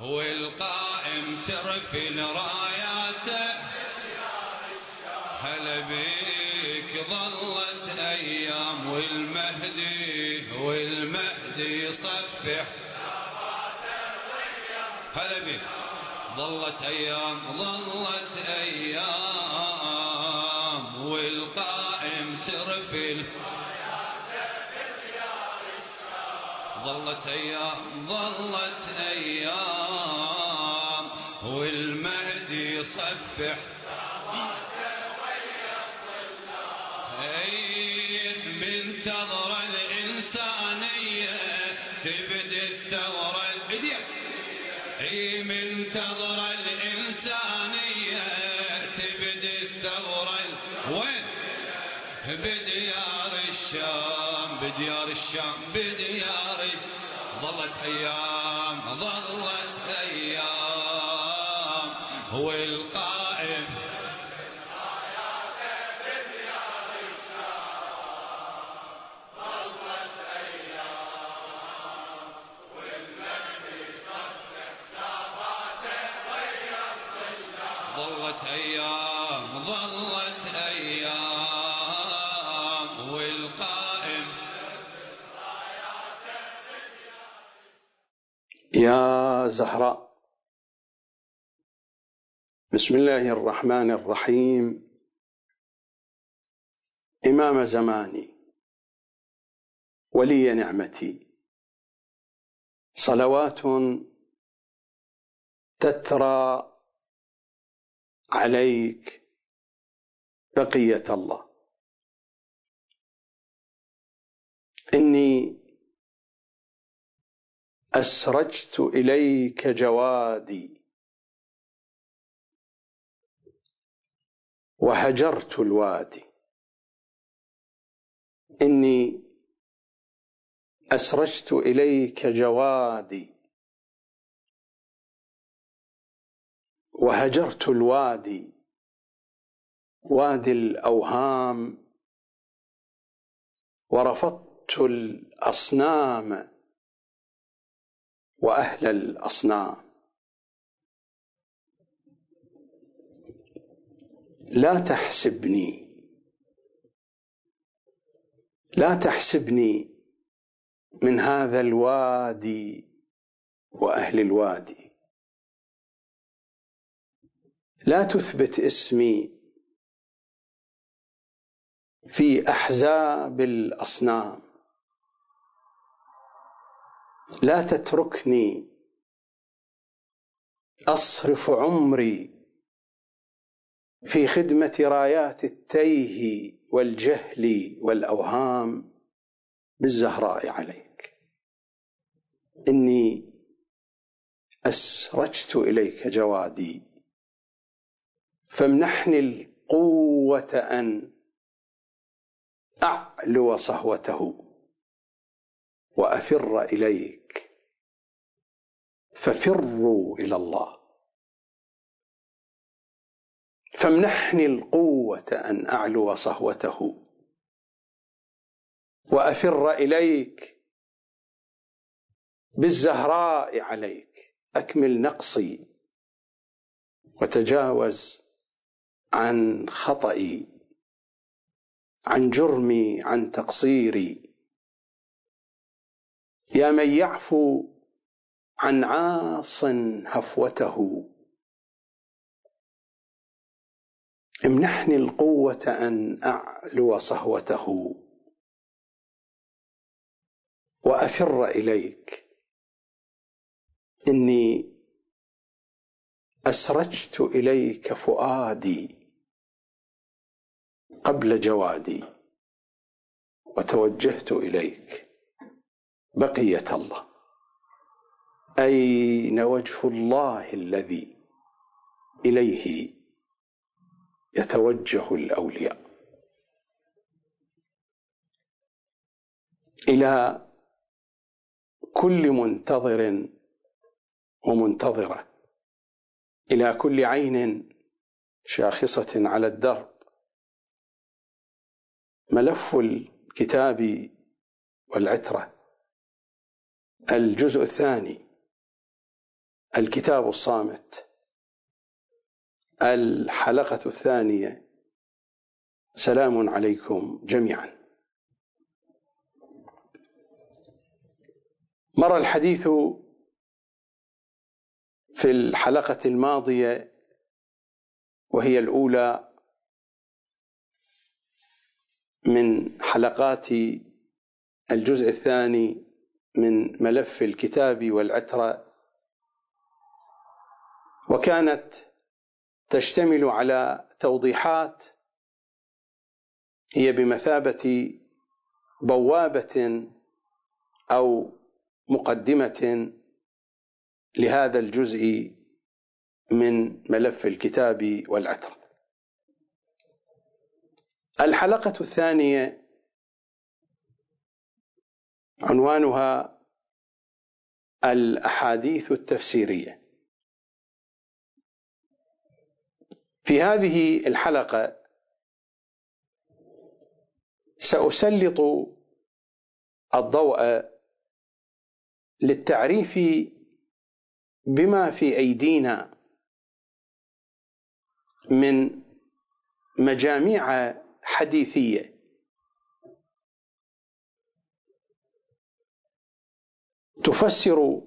والقائم ترفل راياته. هلا بيك ظلت أيام والمهدي والمهدي يصفح. هلا بيك ظلت أيام ظلت أيام والقائم ترفل ظلت أيام ظلت أيام والمهدي يصفح. من تضر الإنسانية تبدي الثورة اي من تضر الإنسانية تبدي الثورة وين؟ بديار الشام بديار الشام بديار ظلت أيام يا زهراء. بسم الله الرحمن الرحيم. إمام زماني. ولي نعمتي. صلوات تترى عليك بقية الله. إني أسرجت إليك جوادي. وهجرت الوادي. إني أسرجت إليك جوادي. وهجرت الوادي. وادي الأوهام. ورفضت الأصنام. وأهل الأصنام. لا تحسبني. لا تحسبني من هذا الوادي وأهل الوادي. لا تثبت اسمي في أحزاب الأصنام. لا تتركني. أصرف عمري في خدمة رايات التيه والجهل والأوهام بالزهراء عليك. إني أسرجت إليك جوادي. فامنحني القوة أن أعلو صهوته. وأفر إليك. ففروا إلى الله. فامنحني القوة أن أعلو صهوته. وأفر إليك بالزهراء عليك. أكمل نقصي. وتجاوز عن خطئي. عن جرمي عن تقصيري. يا من يعفو عن عاص هفوته. امنحني القوة أن أعلو صهوته. وأفر إليك. إني أسرجت إليك فؤادي قبل جوادي. وتوجهت إليك. بقية الله. أين وجه الله الذي إليه يتوجه الأولياء؟ إلى كل منتظر ومنتظرة. إلى كل عين شاخصة على الدرب. ملف الكتاب والعترة. الجزء الثاني الكتاب الصامت. الحلقة الثانية سلام عليكم جميعا. مر الحديث في الحلقة الماضية وهي الأولى من حلقات الجزء الثاني من ملف الكتاب والعترة وكانت تشتمل على توضيحات هي بمثابة بوابة أو مقدمة لهذا الجزء من ملف الكتاب والعترة. الحلقة الثانية عنوانها الأحاديث التفسيرية. في هذه الحلقة سأسلط الضوء للتعريف بما في أيدينا من مجاميع حديثية. تفسر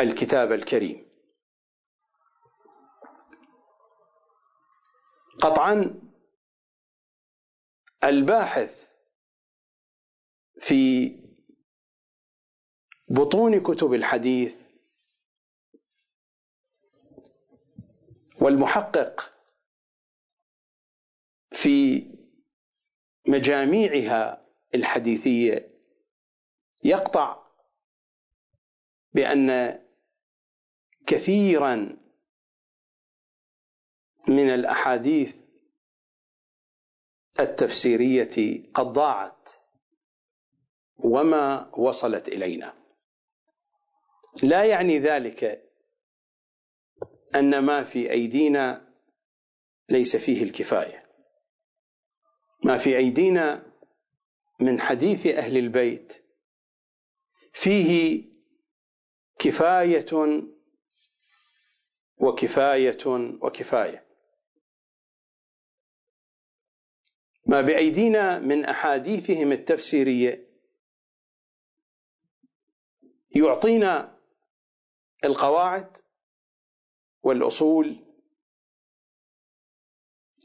الكتاب الكريم. قطعا الباحث في بطون كتب الحديث والمحقق في مجاميعها الحديثية يقطع بأن كثيرا من الأحاديث التفسيرية قد ضاعت وما وصلت إلينا. لا يعني ذلك أن ما في أيدينا ليس فيه الكفاية. ما في أيدينا من حديث أهل البيت فيه كفاية وكفاية وكفاية. ما بأيدينا من أحاديثهم التفسيرية يعطينا القواعد والأصول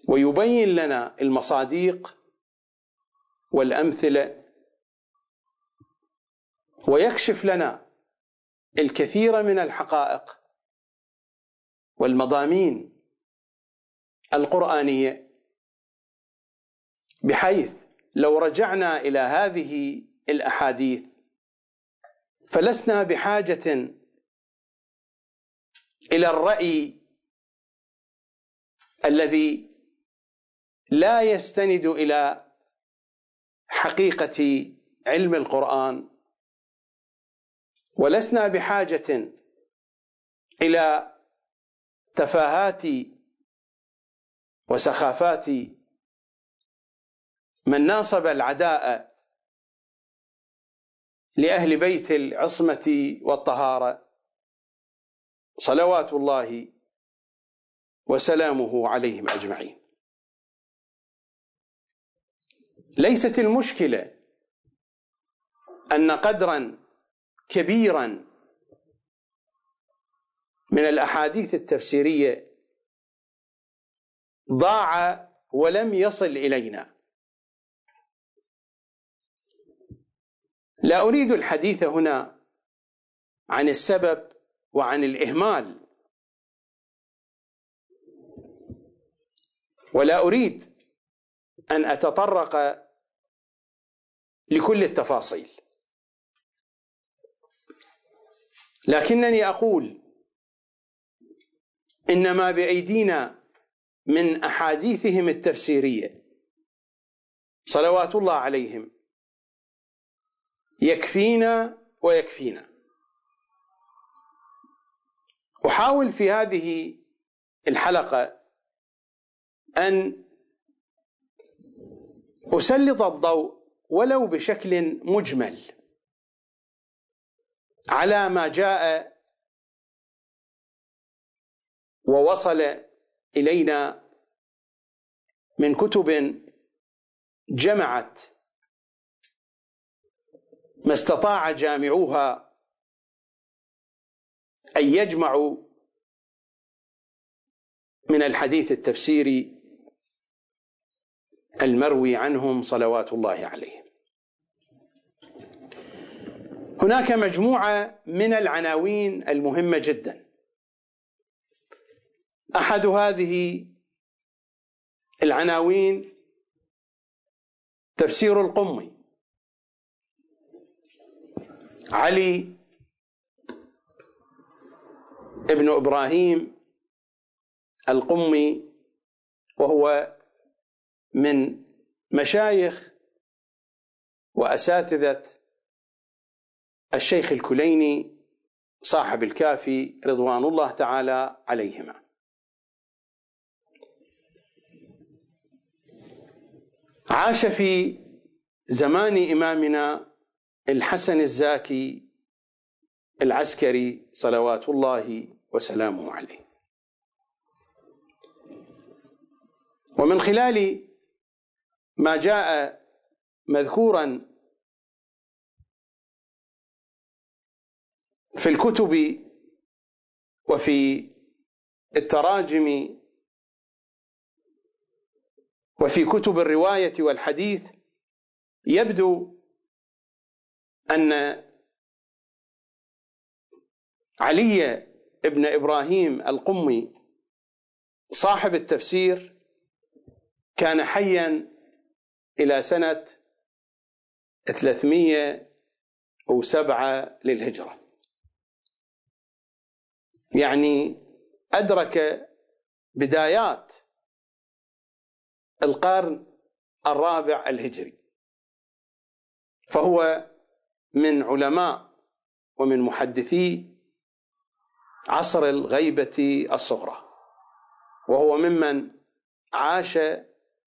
ويبين لنا المصاديق والأمثلة ويكشف لنا الكثير من الحقائق والمضامين القرآنية بحيث لو رجعنا إلى هذه الأحاديث فلسنا بحاجة إلى الرأي الذي لا يستند إلى حقيقة علم القرآن ولسنا بحاجة إلى تفاهات وسخافات. من ناصب العداء لأهل بيت العصمة والطهارة صلوات الله وسلامه عليهم أجمعين. ليست المشكلة أن قدرا كبيرا من الأحاديث التفسيرية ضاع ولم يصل إلينا. لا أريد الحديث هنا عن السبب وعن الإهمال ولا أريد أن أتطرق لكل التفاصيل. لكنني أقول ان ما بأيدينا من أحاديثهم التفسيرية صلوات الله عليهم. يكفينا ويكفينا. أحاول في هذه الحلقة أن أسلط الضوء ولو بشكل مجمل. على ما جاء ووصل إلينا من كتب جمعت ما استطاع جامعوها أن يجمعوا من الحديث التفسيري المروي عنهم صلوات الله عليهم. هناك مجموعة من العناوين المهمة جدا. أحد هذه العناوين تفسير القمي. علي ابن إبراهيم القمي وهو من مشايخ وأساتذة الشيخ الكليني صاحب الكافي رضوان الله تعالى عليهما. عاش في زمان إمامنا الحسن الزاكي العسكري صلوات الله وسلامه عليه. ومن خلال ما جاء مذكورا في الكتب وفي التراجم وفي كتب الرواية والحديث يبدو أن علي ابن إبراهيم القمي صاحب التفسير كان حيا إلى سنة 307 للهجرة. يعني أدرك بدايات القرن الرابع الهجري فهو من علماء ومن محدثي عصر الغيبة الصغرى وهو ممن عاش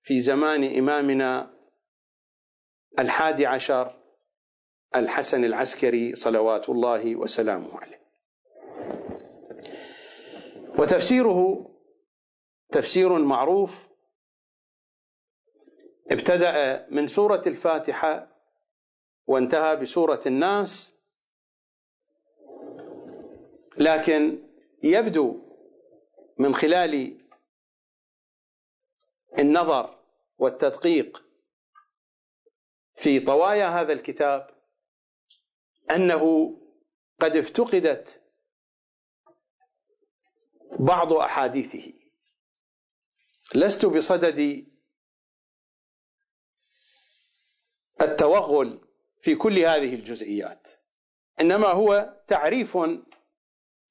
في زمان إمامنا الحادي عشر الحسن العسكري صلوات الله وسلامه عليه. وتفسيره تفسير معروف ابتدأ من سورة الفاتحة وانتهى بسورة الناس لكن يبدو من خلال النظر والتدقيق في طوايا هذا الكتاب أنه قد افتقدت بعض أحاديثه لست بصدد التوغل في كل هذه الجزئيات إنما هو تعريف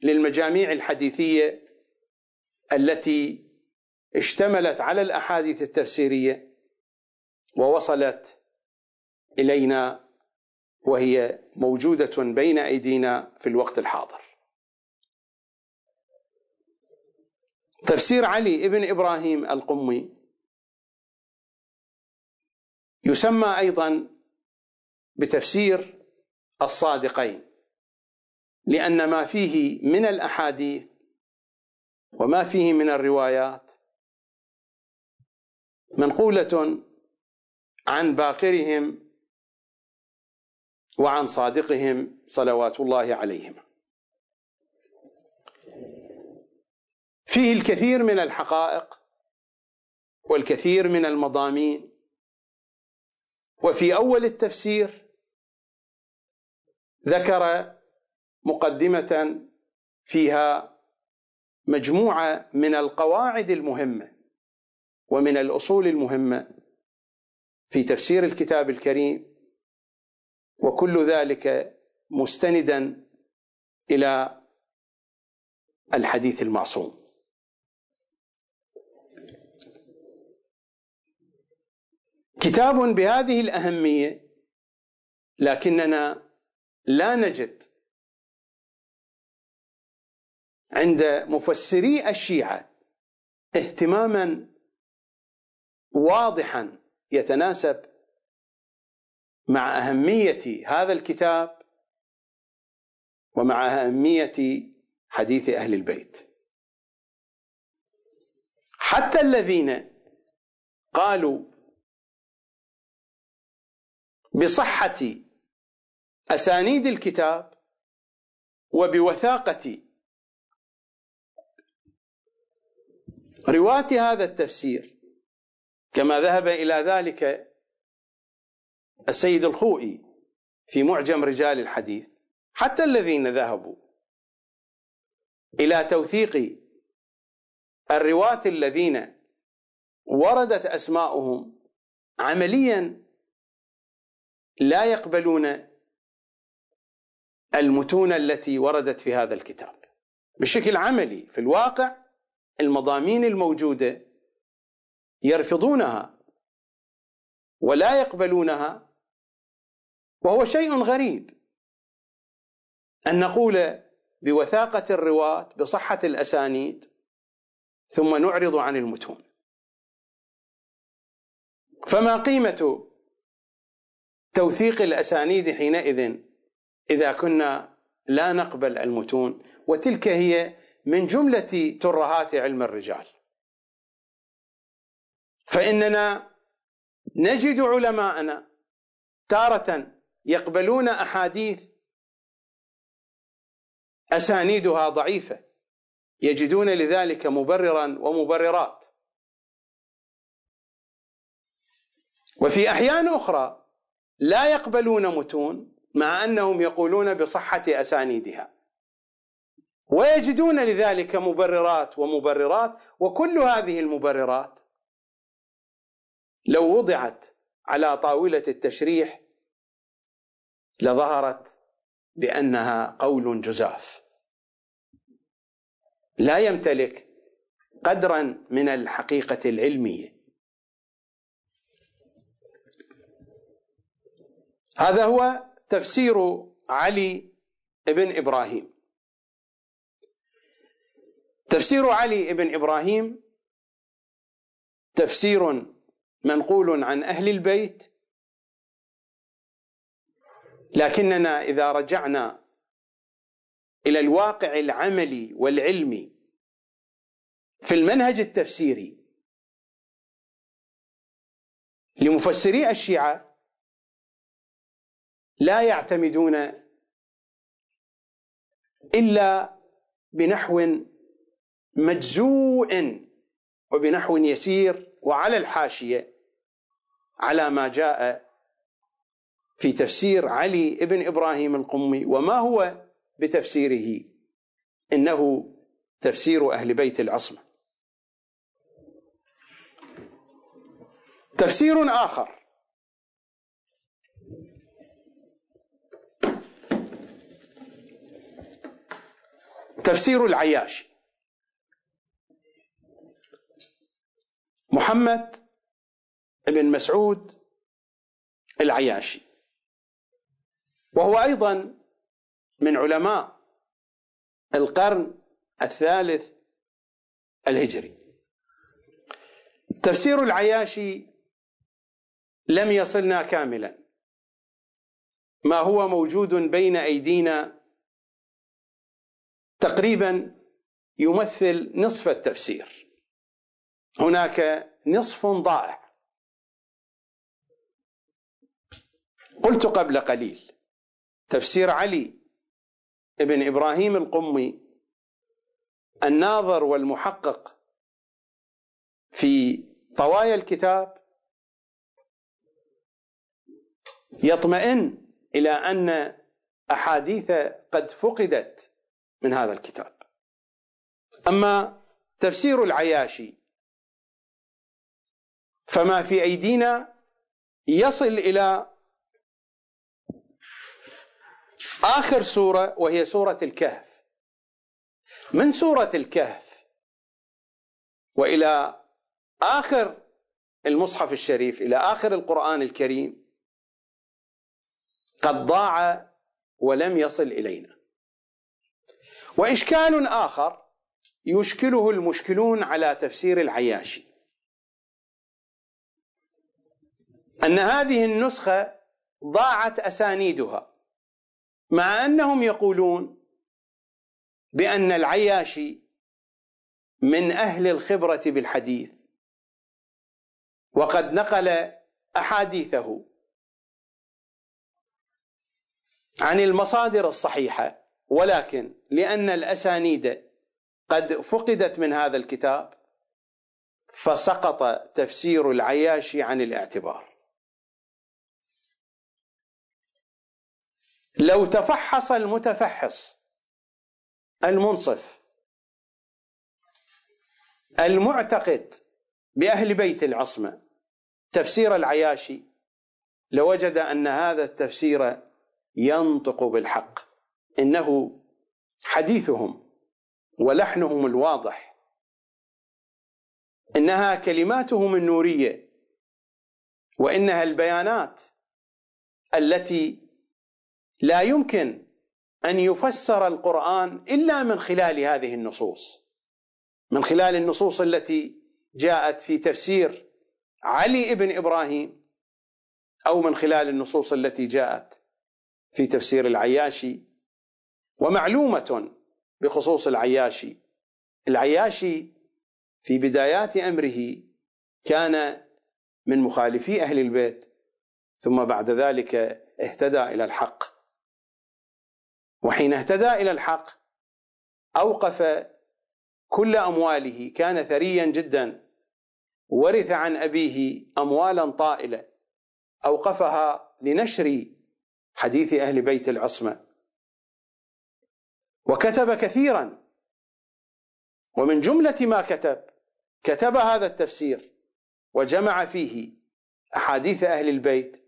للمجاميع الحديثية التي اشتملت على الأحاديث التفسيرية ووصلت إلينا وهي موجودة بين أيدينا في الوقت الحاضر. تفسير علي ابن إبراهيم القمي يسمى أيضا بتفسير الصادقين لأن ما فيه من الأحاديث وما فيه من الروايات منقولة عن باقرهم وعن صادقهم صلوات الله عليهم. فيه الكثير من الحقائق والكثير من المضامين. وفي أول التفسير ذكر مقدمة فيها مجموعة من القواعد المهمة ومن الأصول المهمة في تفسير الكتاب الكريم وكل ذلك مستندا إلى الحديث المعصوم. كتاب بهذه الأهمية لكننا لا نجد عند مفسري الشيعة اهتماما واضحا يتناسب مع أهمية هذا الكتاب ومع أهمية حديث أهل البيت. حتى الذين قالوا بصحة أسانيد الكتاب وبوثاقة رواة هذا التفسير كما ذهب إلى ذلك السيد الخوئي في معجم رجال الحديث حتى الذين ذهبوا إلى توثيق الرواة الذين وردت أسماؤهم عمليا لا يقبلون المتون التي وردت في هذا الكتاب. بشكل عملي في الواقع المضامين الموجودة يرفضونها ولا يقبلونها وهو شيء غريب. أن نقول بوثاقة الرواة بصحة الأسانيد ثم نعرض عن المتون. فما قيمة توثيق الأسانيد حينئذ إذا كنا لا نقبل المتون وتلك هي من جملة ترهات علم الرجال. فإننا نجد علماءنا تارة يقبلون أحاديث أسانيدها ضعيفة يجدون لذلك مبررا ومبررات. وفي أحيان أخرى لا يقبلون متون مع أنهم يقولون بصحة أسانيدها. ويجدون لذلك مبررات ومبررات وكل هذه المبررات لو وضعت على طاولة التشريح لظهرت بأنها قول جزاف. لا يمتلك قدرا من الحقيقة العلمية. هذا هو تفسير علي بن إبراهيم. تفسير علي بن إبراهيم تفسير منقول عن أهل البيت لكننا إذا رجعنا إلى الواقع العملي والعلمي في المنهج التفسيري لمفسري الشيعة لا يعتمدون إلا بنحو مجزوء وبنحو يسير وعلى الحاشية على ما جاء في تفسير علي بن إبراهيم القمي وما هو بتفسيره؟ إنه تفسير أهل بيت العصمة. تفسير آخر. تفسير العياشي محمد بن مسعود العياشي. وهو أيضا من علماء القرن الثالث الهجري. تفسير العياشي لم يصلنا كاملا. ما هو موجود بين أيدينا تقريبا يمثل نصف التفسير. هناك نصف ضائع. قلت قبل قليل تفسير علي ابن إبراهيم القمي الناظر والمحقق في طوايا الكتاب يطمئن إلى أن أحاديث قد فقدت. من هذا الكتاب. أما تفسير العياشي فما في أيدينا يصل إلى آخر سورة وهي سورة الكهف. من سورة الكهف؟ وإلى آخر المصحف الشريف إلى آخر القرآن الكريم قد ضاع ولم يصل إلينا. وإشكال آخر يشكله المشكلون على تفسير العياشي. أن هذه النسخة ضاعت أسانيدها مع أنهم يقولون بأن العياشي من أهل الخبرة بالحديث وقد نقل أحاديثه عن المصادر الصحيحة ولكن لأن الأسانيد قد فقدت من هذا الكتاب فسقط تفسير العياشي عن الاعتبار. لو تفحص المتفحص المنصف المعتقد بأهل بيت العصمة تفسير العياشي لوجد أن هذا التفسير ينطق بالحق. إنه حديثهم ولحنهم الواضح. إنها كلماتهم النورية وإنها البيانات التي لا يمكن أن يفسر القرآن إلا من خلال هذه النصوص. من خلال النصوص التي جاءت في تفسير علي ابن إبراهيم أو من خلال النصوص التي جاءت في تفسير العياشي ومعلومة بخصوص العياشي. العياشي في بدايات أمره كان من مخالفي أهل البيت ثم بعد ذلك اهتدى إلى الحق. وحين اهتدى إلى الحق أوقف كل أمواله. كان ثريا جدا ورث عن أبيه أموالا طائلة. أوقفها لنشر حديث أهل بيت العصمة. وكتب كثيرا. ومن جملة ما كتب كتب هذا التفسير وجمع فيه أحاديث أهل البيت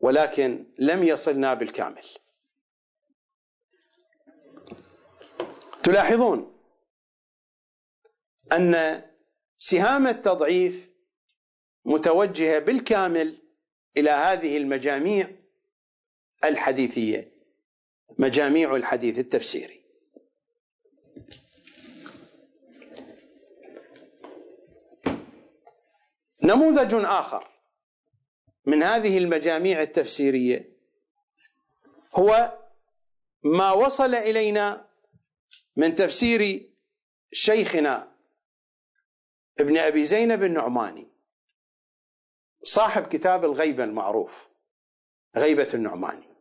ولكن لم يصلنا بالكامل. تلاحظون أن سهام التضعيف متوجهة بالكامل إلى هذه المجاميع الحديثية. مجاميع الحديث التفسيري. نموذج آخر من هذه المجاميع التفسيرية هو ما وصل إلينا من تفسير شيخنا ابن أبي زينب النعماني صاحب كتاب الغيبه المعروف غيبة النعماني.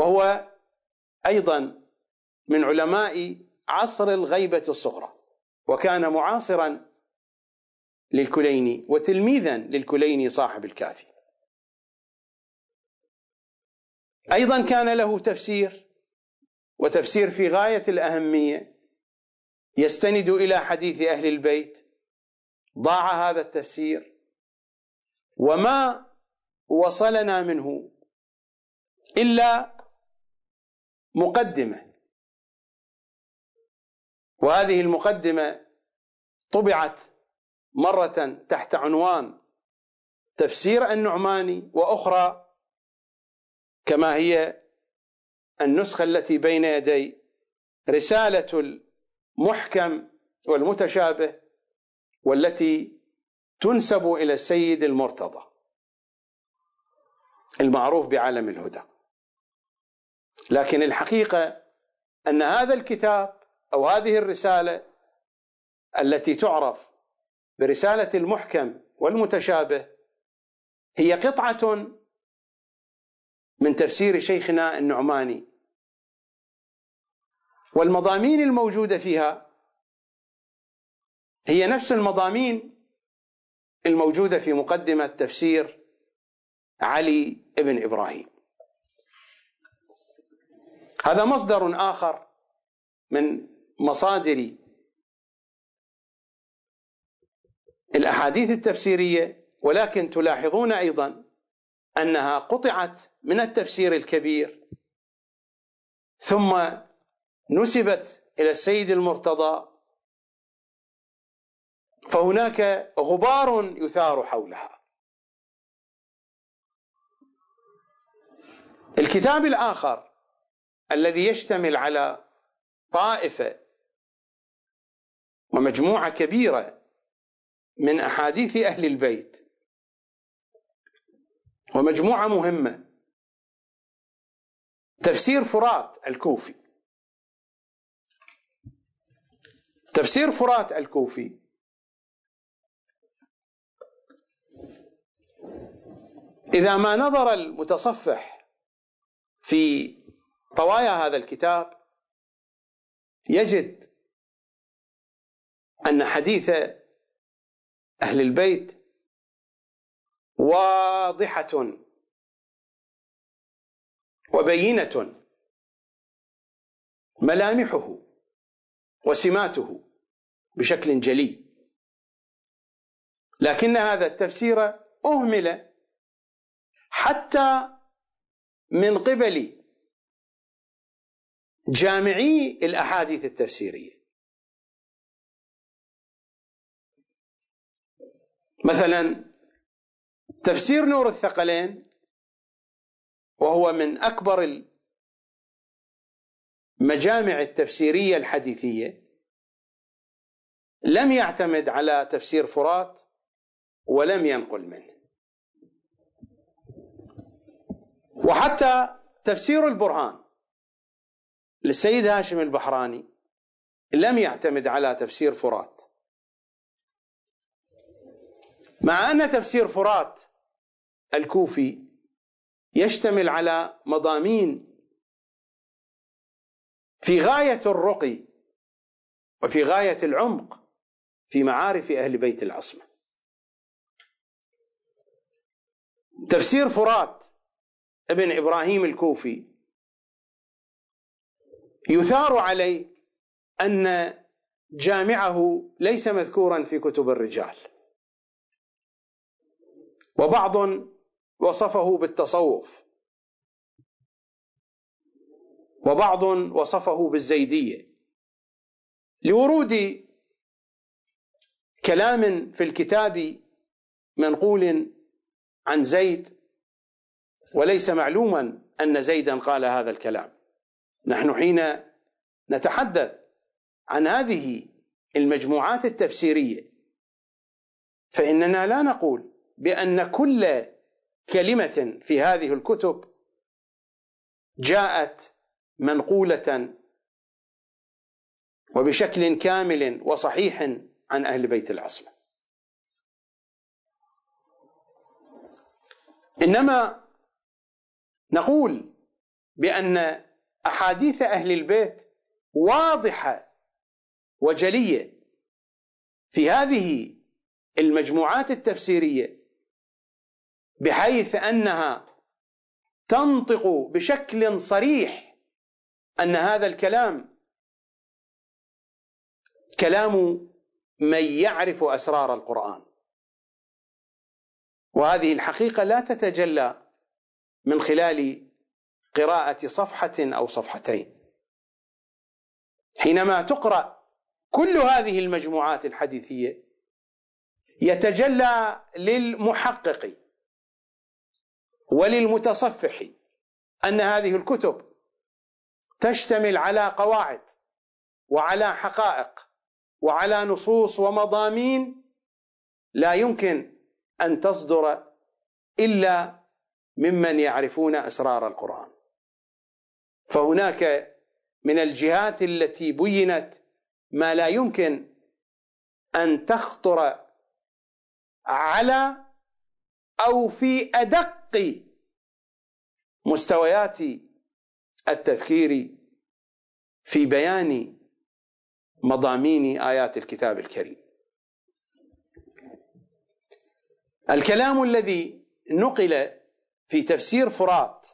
وهو أيضا من علماء عصر الغيبة الصغرى وكان معاصرا للكليني وتلميذا للكليني صاحب الكافي. أيضا كان له تفسير وتفسير في غاية الأهمية يستند إلى حديث أهل البيت ضاع هذا التفسير وما وصلنا منه إلا مقدمة. وهذه المقدمة طبعت مرة تحت عنوان تفسير النعماني وأخرى كما هي النسخة التي بين يدي رسالة المحكم والمتشابه والتي تنسب إلى السيد المرتضى المعروف بعالم الهدى. لكن الحقيقة أن هذا الكتاب أو هذه الرسالة التي تعرف برسالة المحكم والمتشابه هي قطعة من تفسير شيخنا النعماني. والمضامين الموجودة فيها هي نفس المضامين الموجودة في مقدمة تفسير علي بن إبراهيم. هذا مصدر آخر من مصادر الأحاديث التفسيرية ولكن تلاحظون أيضا أنها قطعت من التفسير الكبير. ثم نسبت إلى السيد المرتضى. فهناك غبار يثار حولها. الكتاب الآخر الذي يشتمل على طائفة ومجموعة كبيرة من أحاديث أهل البيت ومجموعة مهمة. تفسير فرات الكوفي. تفسير فرات الكوفي. إذا ما نظر المتصفح في طوايا هذا الكتاب يجد أن حديث أهل البيت واضحة وبينة ملامحه وسماته بشكل جلي. لكن هذا التفسير أهمل حتى من قبل جامعي الأحاديث التفسيرية. مثلا تفسير نور الثقلين وهو من أكبر المجامع التفسيرية الحديثية لم يعتمد على تفسير فرات ولم ينقل منه. وحتى تفسير البرهان. للسيد هاشم البحراني لم يعتمد على تفسير فرات. مع أن تفسير فرات الكوفي يشتمل على مضامين في غاية الرقي وفي غاية العمق في معارف أهل بيت العصمة. تفسير فرات ابن إبراهيم الكوفي يثار عليه أن جامعه ليس مذكورا في كتب الرجال. وبعض وصفه بالتصوف. وبعض وصفه بالزيدية. لورود كلام في الكتاب منقول عن زيد وليس معلوما أن زيدا قال هذا الكلام. نحن حين نتحدث عن هذه المجموعات التفسيرية فإننا لا نقول بأن كل كلمة في هذه الكتب جاءت منقولة وبشكل كامل وصحيح عن أهل بيت العصمه إنما نقول بأن أحاديث أهل البيت واضحة وجلية في هذه المجموعات التفسيرية بحيث أنها تنطق بشكل صريح أن هذا الكلام كلام من يعرف أسرار القرآن. وهذه الحقيقة لا تتجلى من خلال قراءة صفحة أو صفحتين. حينما تقرأ كل هذه المجموعات الحديثية يتجلى للمحقق وللمتصفح أن هذه الكتب تشتمل على قواعد وعلى حقائق وعلى نصوص ومضامين لا يمكن أن تصدر إلا ممن يعرفون أسرار القرآن. فهناك من الجهات التي بينت ما لا يمكن أن تخطر على أو في أدق مستويات التفكير في بيان مضامين آيات الكتاب الكريم. الكلام الذي نقل في تفسير فرات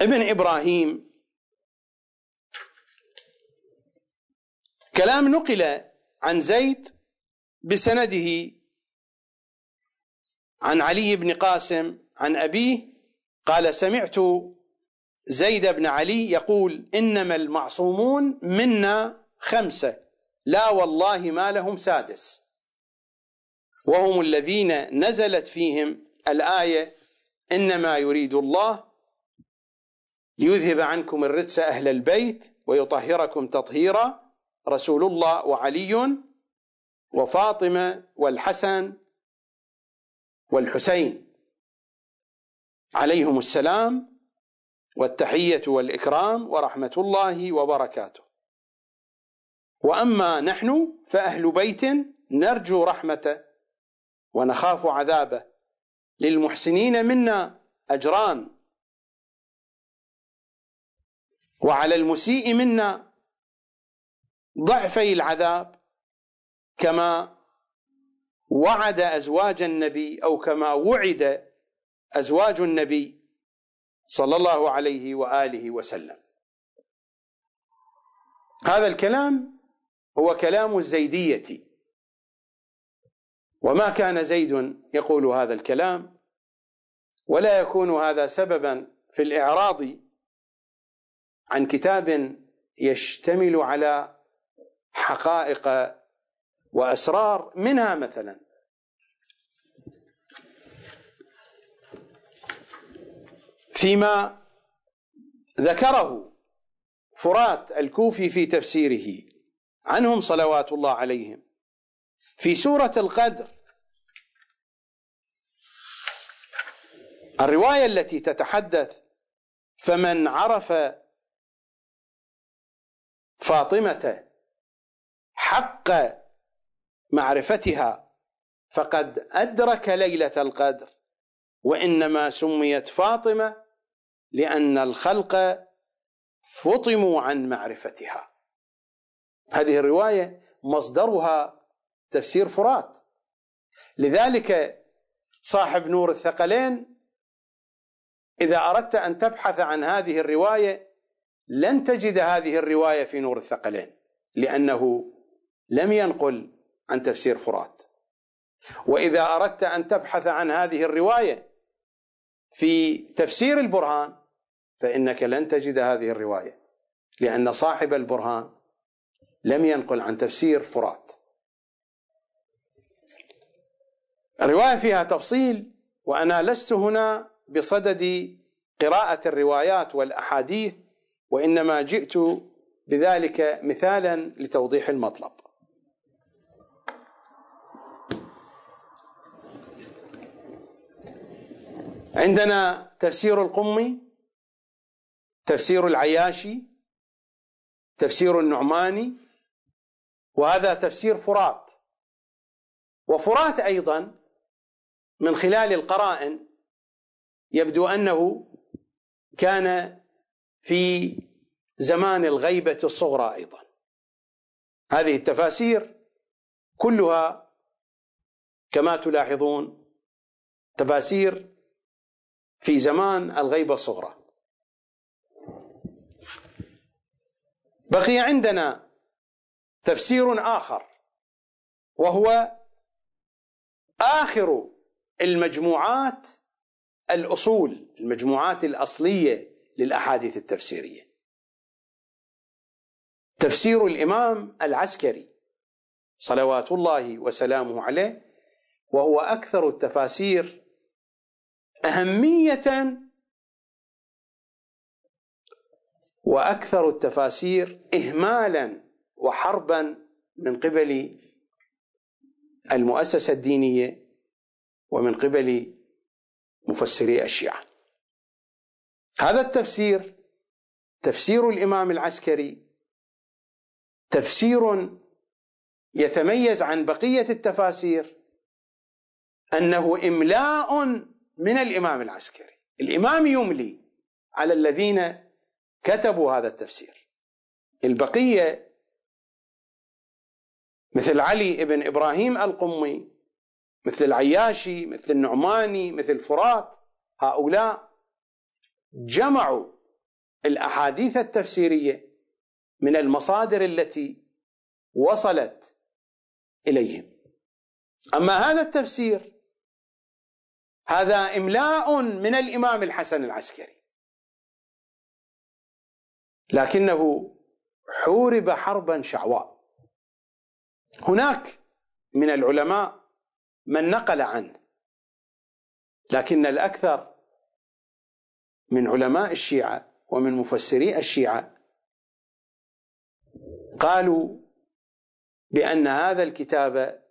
ابن إبراهيم. كلام نقل عن زيد بسنده عن علي بن قاسم عن أبيه قال سمعت زيد بن علي يقول إنما المعصومون منا خمسة لا والله ما لهم سادس وهم الذين نزلت فيهم الآية إنما يريد الله ليذهب عنكم الرجس أهل البيت ويطهركم تطهيرا. رسول الله وعلي وفاطمة والحسن والحسين عليهم السلام والتحية والإكرام ورحمة الله وبركاته. وأما نحن فأهل بيت نرجو رحمته ونخاف عذابه. للمحسنين منا أجران. وعلى المسيء منا ضعفي العذاب كما وعد أزواج النبي أو كما وعد أزواج النبي صلى الله عليه وآله وسلم. هذا الكلام هو كلام الزيدية. وما كان زيد يقول هذا الكلام ولا يكون هذا سببا في الإعراض عن كتاب يشتمل على حقائق وأسرار منها مثلا. فيما ذكره فرات الكوفي في تفسيره عنهم صلوات الله عليهم. في سورة القدر الرواية التي تتحدث فمن عرف فاطمة حق معرفتها فقد أدرك ليلة القدر وإنما سميت فاطمة لأن الخلق فطموا عن معرفتها. هذه الرواية مصدرها تفسير فرات. لذلك صاحب نور الثقلين إذا أردت أن تبحث عن هذه الرواية لن تجد هذه الرواية في نور الثقلين لأنه لم ينقل عن تفسير فرات. وإذا أردت أن تبحث عن هذه الرواية في تفسير البرهان فإنك لن تجد هذه الرواية لأن صاحب البرهان لم ينقل عن تفسير فرات. الرواية فيها تفصيل وأنا لست هنا بصدد قراءة الروايات والأحاديث وإنما جئت بذلك مثالا لتوضيح المطلب. عندنا تفسير القمي تفسير العياشي تفسير النعماني وهذا تفسير فرات. وفرات أيضا من خلال القرائن يبدو أنه كان في زمان الغيبة الصغرى أيضا. هذه التفاسير كلها كما تلاحظون تفاسير في زمان الغيبة الصغرى. بقي عندنا تفسير آخر وهو آخر المجموعات الأصول المجموعات الأصلية للأحاديث التفسيرية. تفسير الإمام العسكري صلوات الله وسلامه عليه وهو أكثر التفاسير أهمية وأكثر التفاسير اهمالا وحربا من قبل المؤسسة الدينية ومن قبل مفسري الشيعة. هذا التفسير تفسير الإمام العسكري تفسير يتميز عن بقية التفاسير أنه إملاء من الإمام العسكري. الإمام يملي على الذين كتبوا هذا التفسير. البقية مثل علي بن إبراهيم القمي مثل العياشي مثل النعماني مثل فرات هؤلاء جمعوا الأحاديث التفسيرية من المصادر التي وصلت إليهم. أما هذا التفسير هذا إملاء من الإمام الحسن العسكري. لكنه حورب حربا شعواء. هناك من العلماء من نقل عنه لكن الأكثر من علماء الشيعة ومن مفسري الشيعة قالوا بأن هذا الكتاب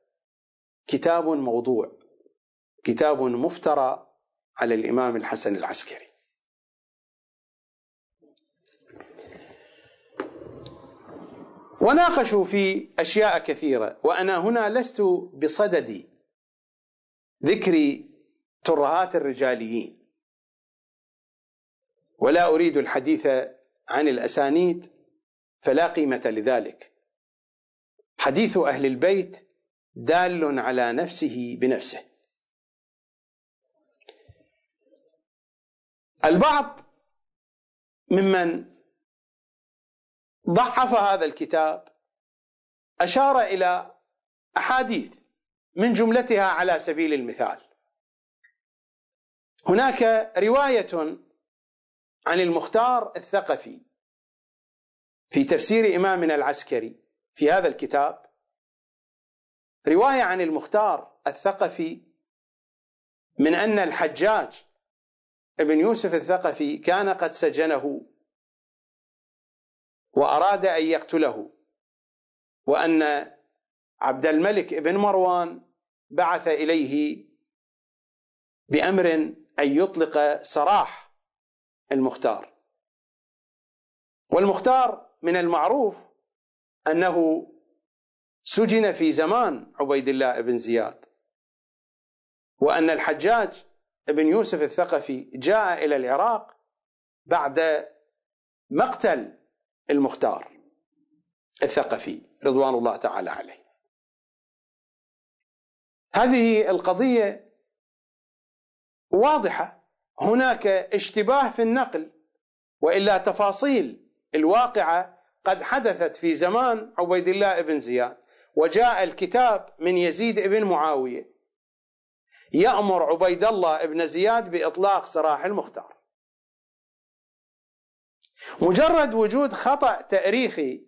كتاب موضوع كتاب مفترى على الإمام الحسن العسكري. وناقشوا في أشياء كثيرة وأنا هنا لست بصدد ذكر ترهات الرجاليين. ولا أريد الحديث عن الأسانيد فلا قيمة لذلك. حديث أهل البيت دال على نفسه بنفسه. البعض ممن ضعف هذا الكتاب أشار إلى أحاديث من جملتها على سبيل المثال. هناك رواية عن المختار الثقفي في تفسير إمامنا العسكري في هذا الكتاب رواية عن المختار الثقفي من أن الحجاج ابن يوسف الثقفي كان قد سجنه وأراد أن يقتله وأن عبد الملك بن مروان بعث إليه بأمر أن يطلق سراح المختار. والمختار من المعروف أنه سجن في زمان عبيد الله بن زياد وأن الحجاج بن يوسف الثقفي جاء إلى العراق بعد مقتل المختار الثقفي رضوان الله تعالى عليه. هذه القضية واضحة هناك اشتباه في النقل وإلا تفاصيل الواقعة قد حدثت في زمان عبيد الله بن زياد وجاء الكتاب من يزيد بن معاوية. يأمر عبيد الله بن زياد بإطلاق سراح المختار. مجرد وجود خطأ تاريخي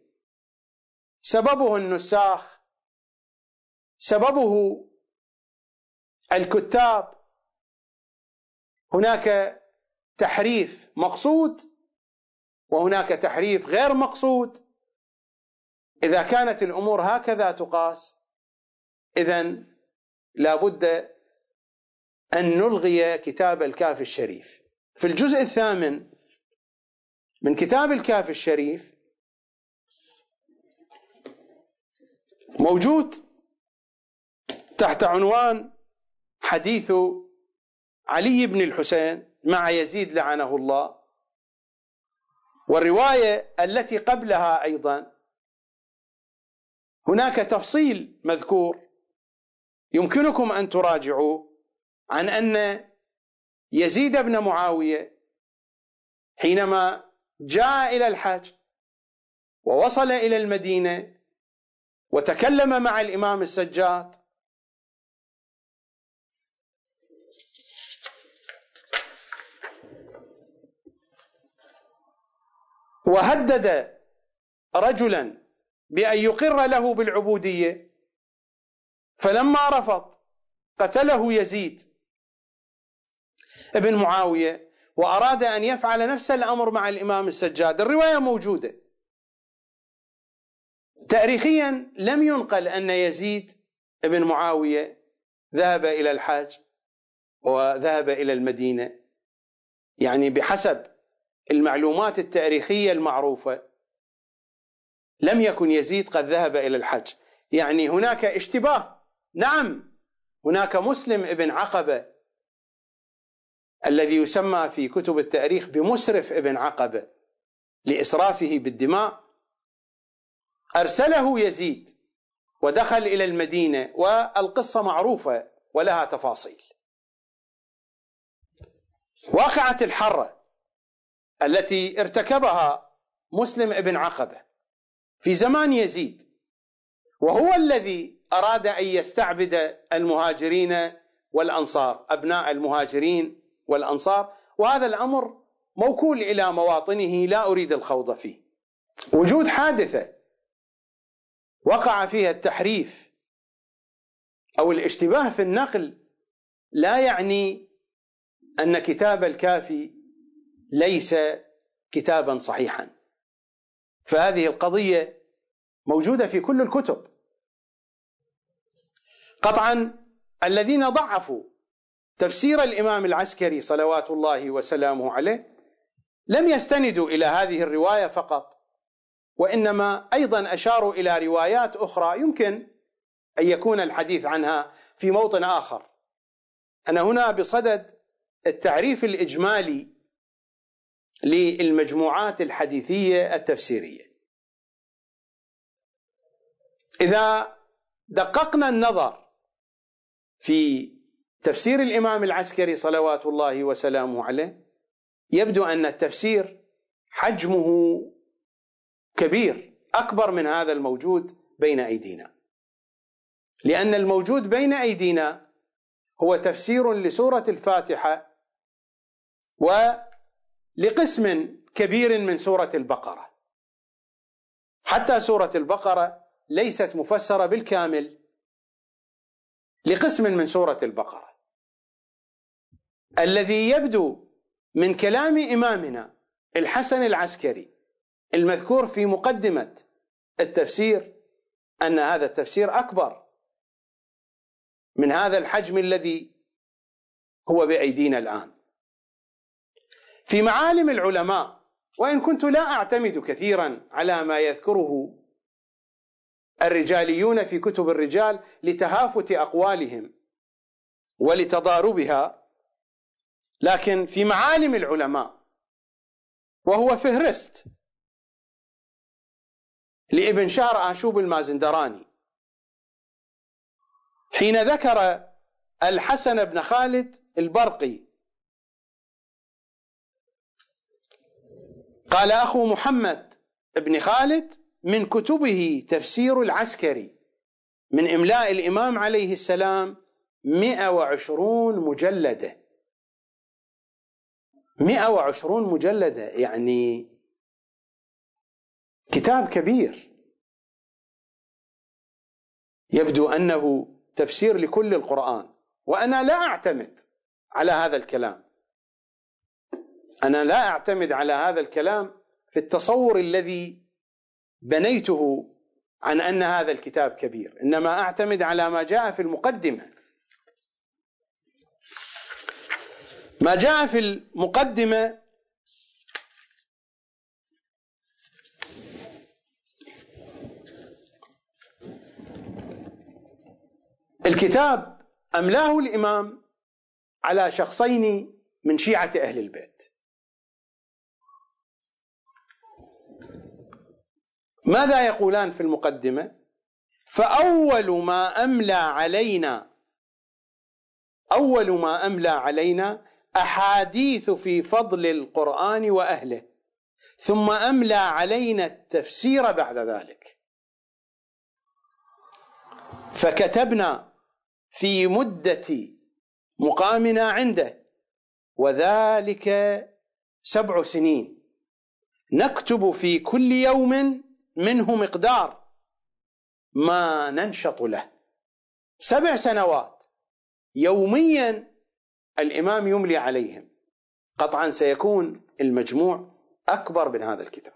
سببه النساخ سببه الكتاب هناك تحريف مقصود وهناك تحريف غير مقصود. إذا كانت الأمور هكذا تقاس اذا لابد أن نلغي كتاب الكاف الشريف. في الجزء الثامن من كتاب الكاف الشريف موجود تحت عنوان حديث علي بن الحسين مع يزيد لعنه الله. والرواية التي قبلها أيضا هناك تفصيل مذكور يمكنكم أن تراجعوه عن أن يزيد بن معاوية حينما جاء إلى الحج ووصل إلى المدينة وتكلم مع الإمام السجاد وهدد رجلا بأن يقر له بالعبودية فلما رفض قتله يزيد ابن معاوية وأراد أن يفعل نفس الأمر مع الإمام السجاد، الرواية موجودة. تاريخيا لم ينقل أن يزيد ابن معاوية ذهب إلى الحاج وذهب إلى المدينة. يعني بحسب المعلومات التاريخية المعروفة. لم يكن يزيد قد ذهب إلى الحج، يعني هناك اشتباه، نعم هناك مسلم ابن عقبة الذي يسمى في كتب التاريخ بمسرف ابن عقبة لإسرافه بالدماء. أرسله يزيد ودخل إلى المدينة والقصة معروفة ولها تفاصيل. واقعة الحرة. التي ارتكبها مسلم ابن عقبة في زمان يزيد وهو الذي أراد أن يستعبد المهاجرين والأنصار أبناء المهاجرين والأنصار وهذا الأمر موكول إلى مواطنه لا أريد الخوض فيه. وجود حادثة وقع فيها التحريف أو الاشتباه في النقل لا يعني أن كتاب الكافي ليس كتابا صحيحا. فهذه القضية موجودة في كل الكتب. قطعا الذين ضعفوا تفسير الإمام العسكري صلوات الله وسلامه عليه لم يستندوا إلى هذه الرواية فقط وإنما أيضا أشاروا إلى روايات أخرى يمكن أن يكون الحديث عنها في موطن آخر أنا هنا بصدد التعريف الإجمالي للمجموعات الحديثية التفسيرية. إذا دققنا النظر في تفسير الإمام العسكري صلوات الله وسلامه عليه يبدو أن التفسير حجمه كبير أكبر من هذا الموجود بين أيدينا. لأن الموجود بين أيدينا هو تفسير لسورة الفاتحة ولقسم كبير من سورة البقرة. حتى سورة البقرة ليست مفسرة بالكامل لقسم من سورة البقرة. الذي يبدو من كلام إمامنا الحسن العسكري المذكور في مقدمة التفسير أن هذا التفسير أكبر من هذا الحجم الذي هو بأيدينا الآن. في معالم العلماء وإن كنت لا أعتمد كثيرا على ما يذكره الرجاليون في كتب الرجال لتهافت أقوالهم ولتضاربها لكن في معالم العلماء وهو فهرست لابن شهر آشوب المازندراني حين ذكر الحسن بن خالد البرقي قال أخو محمد بن خالد من كتبه تفسير العسكري من إملاء الإمام عليه السلام 120 مجلدة. 120 مجلدة يعني كتاب كبير. يبدو أنه تفسير لكل القرآن وأنا لا أعتمد على هذا الكلام. أنا لا أعتمد على هذا الكلام في التصور الذي بنيته عن أن هذا الكتاب كبير إنما أعتمد على ما جاء في المقدمة. ما جاء في المقدمة الكتاب أملاه الإمام على شخصين من شيعة أهل البيت. ماذا يقولان في المقدمة؟ فأول ما أملى علينا أول ما أملى علينا أحاديث في فضل القرآن وأهله ثم أملى علينا التفسير بعد ذلك. فكتبنا في مدة مقامنا عنده وذلك سبع سنين. نكتب في كل يوم منه مقدار ما ننشط له. سبع سنوات. يوميا الإمام يملي عليهم. قطعا سيكون المجموع أكبر من هذا الكتاب.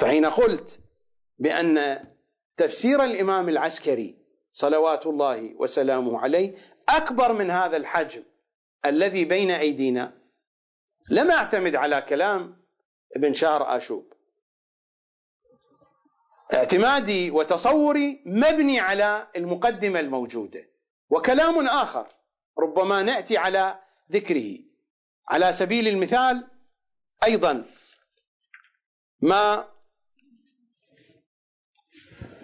فحين قلت بأن تفسير الإمام العسكري صلوات الله وسلامه عليه أكبر من هذا الحجم الذي بين أيدينا لم أعتمد على كلام ابن شهر آشوب. اعتمادي وتصوري مبني على المقدمة الموجودة. وكلام آخر ربما نأتي على ذكره. على سبيل المثال أيضا ما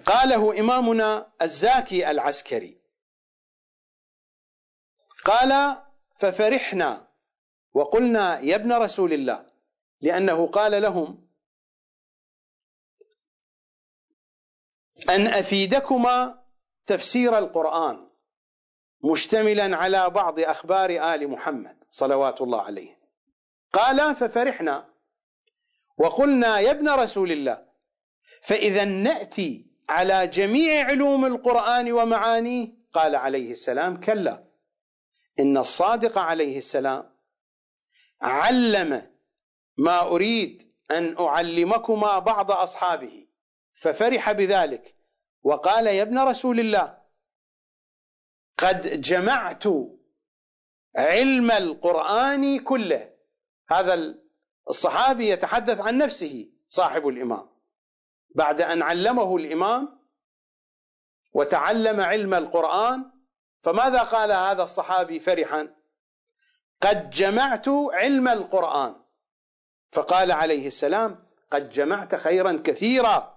قاله إمامنا الزاكي العسكري. قال ففرحنا وقلنا يا ابن رسول الله لأنه قال لهم أن أفيدكما تفسير القرآن مشتملا على بعض أخبار آل محمد صلوات الله عليه. قال ففرحنا وقلنا يا ابن رسول الله فإذا نأتي على جميع علوم القرآن ومعانيه قال عليه السلام كلا إن الصادق عليه السلام علم ما أريد أن أعلمكما بعض أصحابه. ففرح بذلك. وقال يا ابن رسول الله قد جمعت علم القرآن كله. هذا الصحابي يتحدث عن نفسه صاحب الإمام. بعد أن علمه الإمام وتعلم علم القرآن فماذا قال هذا الصحابي فرحا؟ قد جمعت علم القرآن. فقال عليه السلام قد جمعت خيرا كثيرا.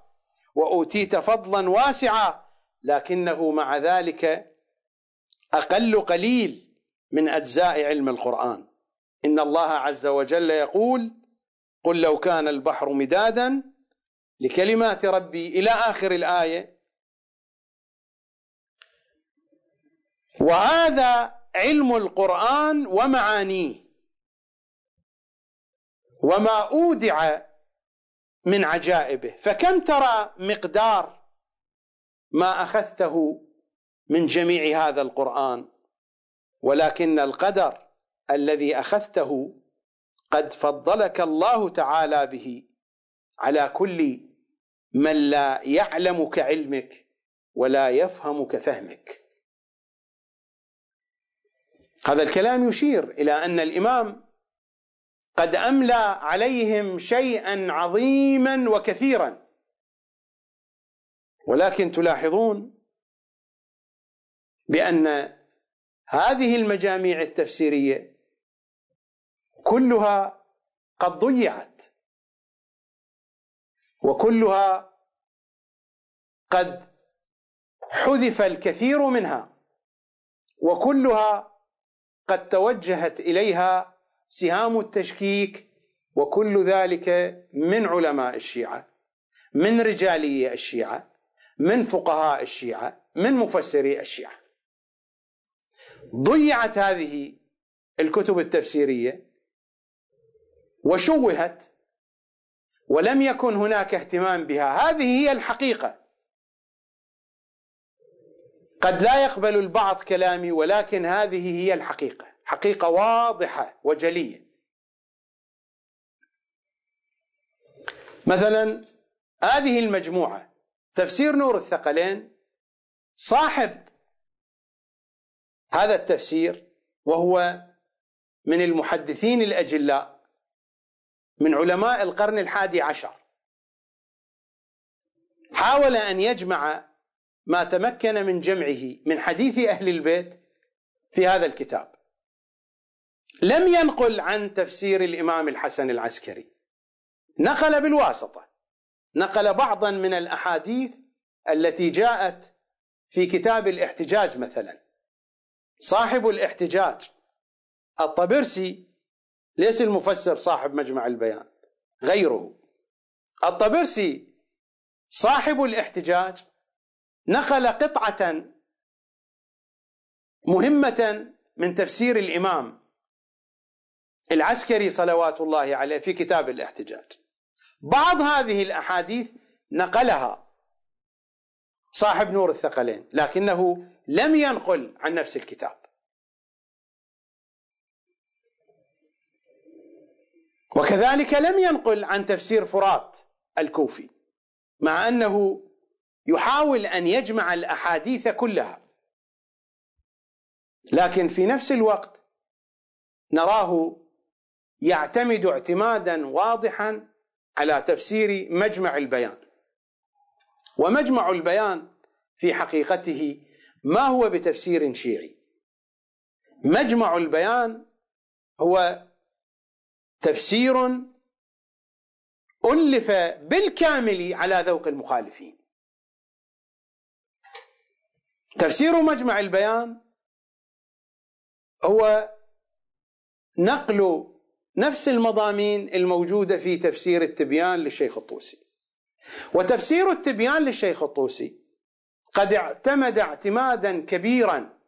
وأوتيت فضلا واسعا لكنه مع ذلك أقل قليل من أجزاء علم القرآن. إن الله عز وجل يقول قل لو كان البحر مدادا لكلمات ربي إلى آخر الآية. وهذا علم القرآن ومعانيه. وما أودع من عجائبه. فكم ترى مقدار ما أخذته من جميع هذا القرآن؟ ولكن القدر الذي أخذته قد فضلك الله تعالى به على كل من لا يعلم كعلمك ولا يفهم كفهمك هذا الكلام يشير إلى أن الإمام قد أملى عليهم شيئا عظيما وكثيرا. ولكن تلاحظون بأن هذه المجاميع التفسيرية كلها قد ضيعت وكلها قد حذف الكثير منها وكلها قد توجهت إليها سهام التشكيك وكل ذلك من علماء الشيعة من رجالي الشيعة من فقهاء الشيعة من مفسري الشيعة. ضيعت هذه الكتب التفسيرية وشوهت ولم يكن هناك اهتمام بها. هذه هي الحقيقة. قد لا يقبل البعض كلامي ولكن هذه هي الحقيقة. حقيقة واضحة وجلية. مثلا هذه المجموعة تفسير نور الثقلين صاحب هذا التفسير وهو من المحدثين الأجلاء من علماء القرن الحادي عشر. حاول أن يجمع ما تمكن من جمعه من حديث أهل البيت في هذا الكتاب. لم ينقل عن تفسير الإمام الحسن العسكري. نقل بالواسطة. نقل بعضا من الأحاديث التي جاءت في كتاب الاحتجاج مثلا. صاحب الاحتجاج الطبرسي ليس المفسر صاحب مجمع البيان غيره. الطبرسي صاحب الاحتجاج نقل قطعة مهمة من تفسير الإمام العسكري صلوات الله عليه في كتاب الاحتجاج. بعض هذه الأحاديث نقلها صاحب نور الثقلين لكنه لم ينقل عن نفس الكتاب. وكذلك لم ينقل عن تفسير فرات الكوفي مع أنه يحاول أن يجمع الأحاديث كلها. لكن في نفس الوقت نراه يعتمد اعتمادا واضحا على تفسير مجمع البيان. ومجمع البيان في حقيقته ما هو بتفسير شيعي؟ مجمع البيان هو تفسير ألف بالكامل على ذوق المخالفين. تفسير مجمع البيان هو نقل نفس المضامين الموجودة في تفسير التبيان للشيخ الطوسي. وتفسير التبيان للشيخ الطوسي قد اعتمد اعتمادا كبيرا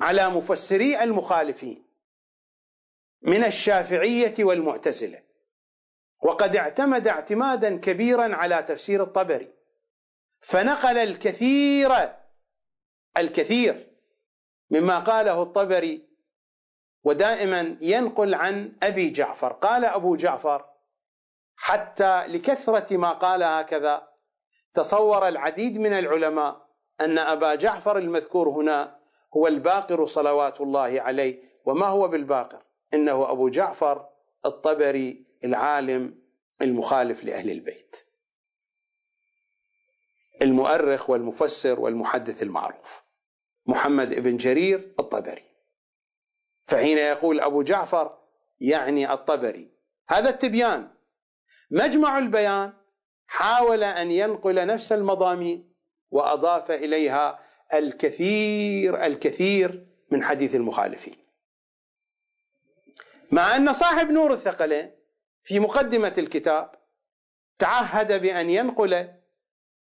على مفسري المخالفين من الشافعية والمعتزلة وقد اعتمد اعتمادا كبيرا على تفسير الطبري. فنقل الكثير الكثير مما قاله الطبري ودائما ينقل عن أبي جعفر. قال أبو جعفر حتى لكثرة ما قال هكذا تصور العديد من العلماء أن أبا جعفر المذكور هنا هو الباقر صلوات الله عليه. وما هو بالباقر؟ إنه أبو جعفر الطبري العالم المخالف لأهل البيت. المؤرخ والمفسر والمحدث المعروف محمد بن جرير الطبري. فحين يقول أبو جعفر يعني الطبري هذا التبيان. مجمع البيان حاول أن ينقل نفس المضامين وأضاف إليها الكثير الكثير من حديث المخالفين. مع أن صاحب نور الثقلين في مقدمة الكتاب تعهد بأن ينقل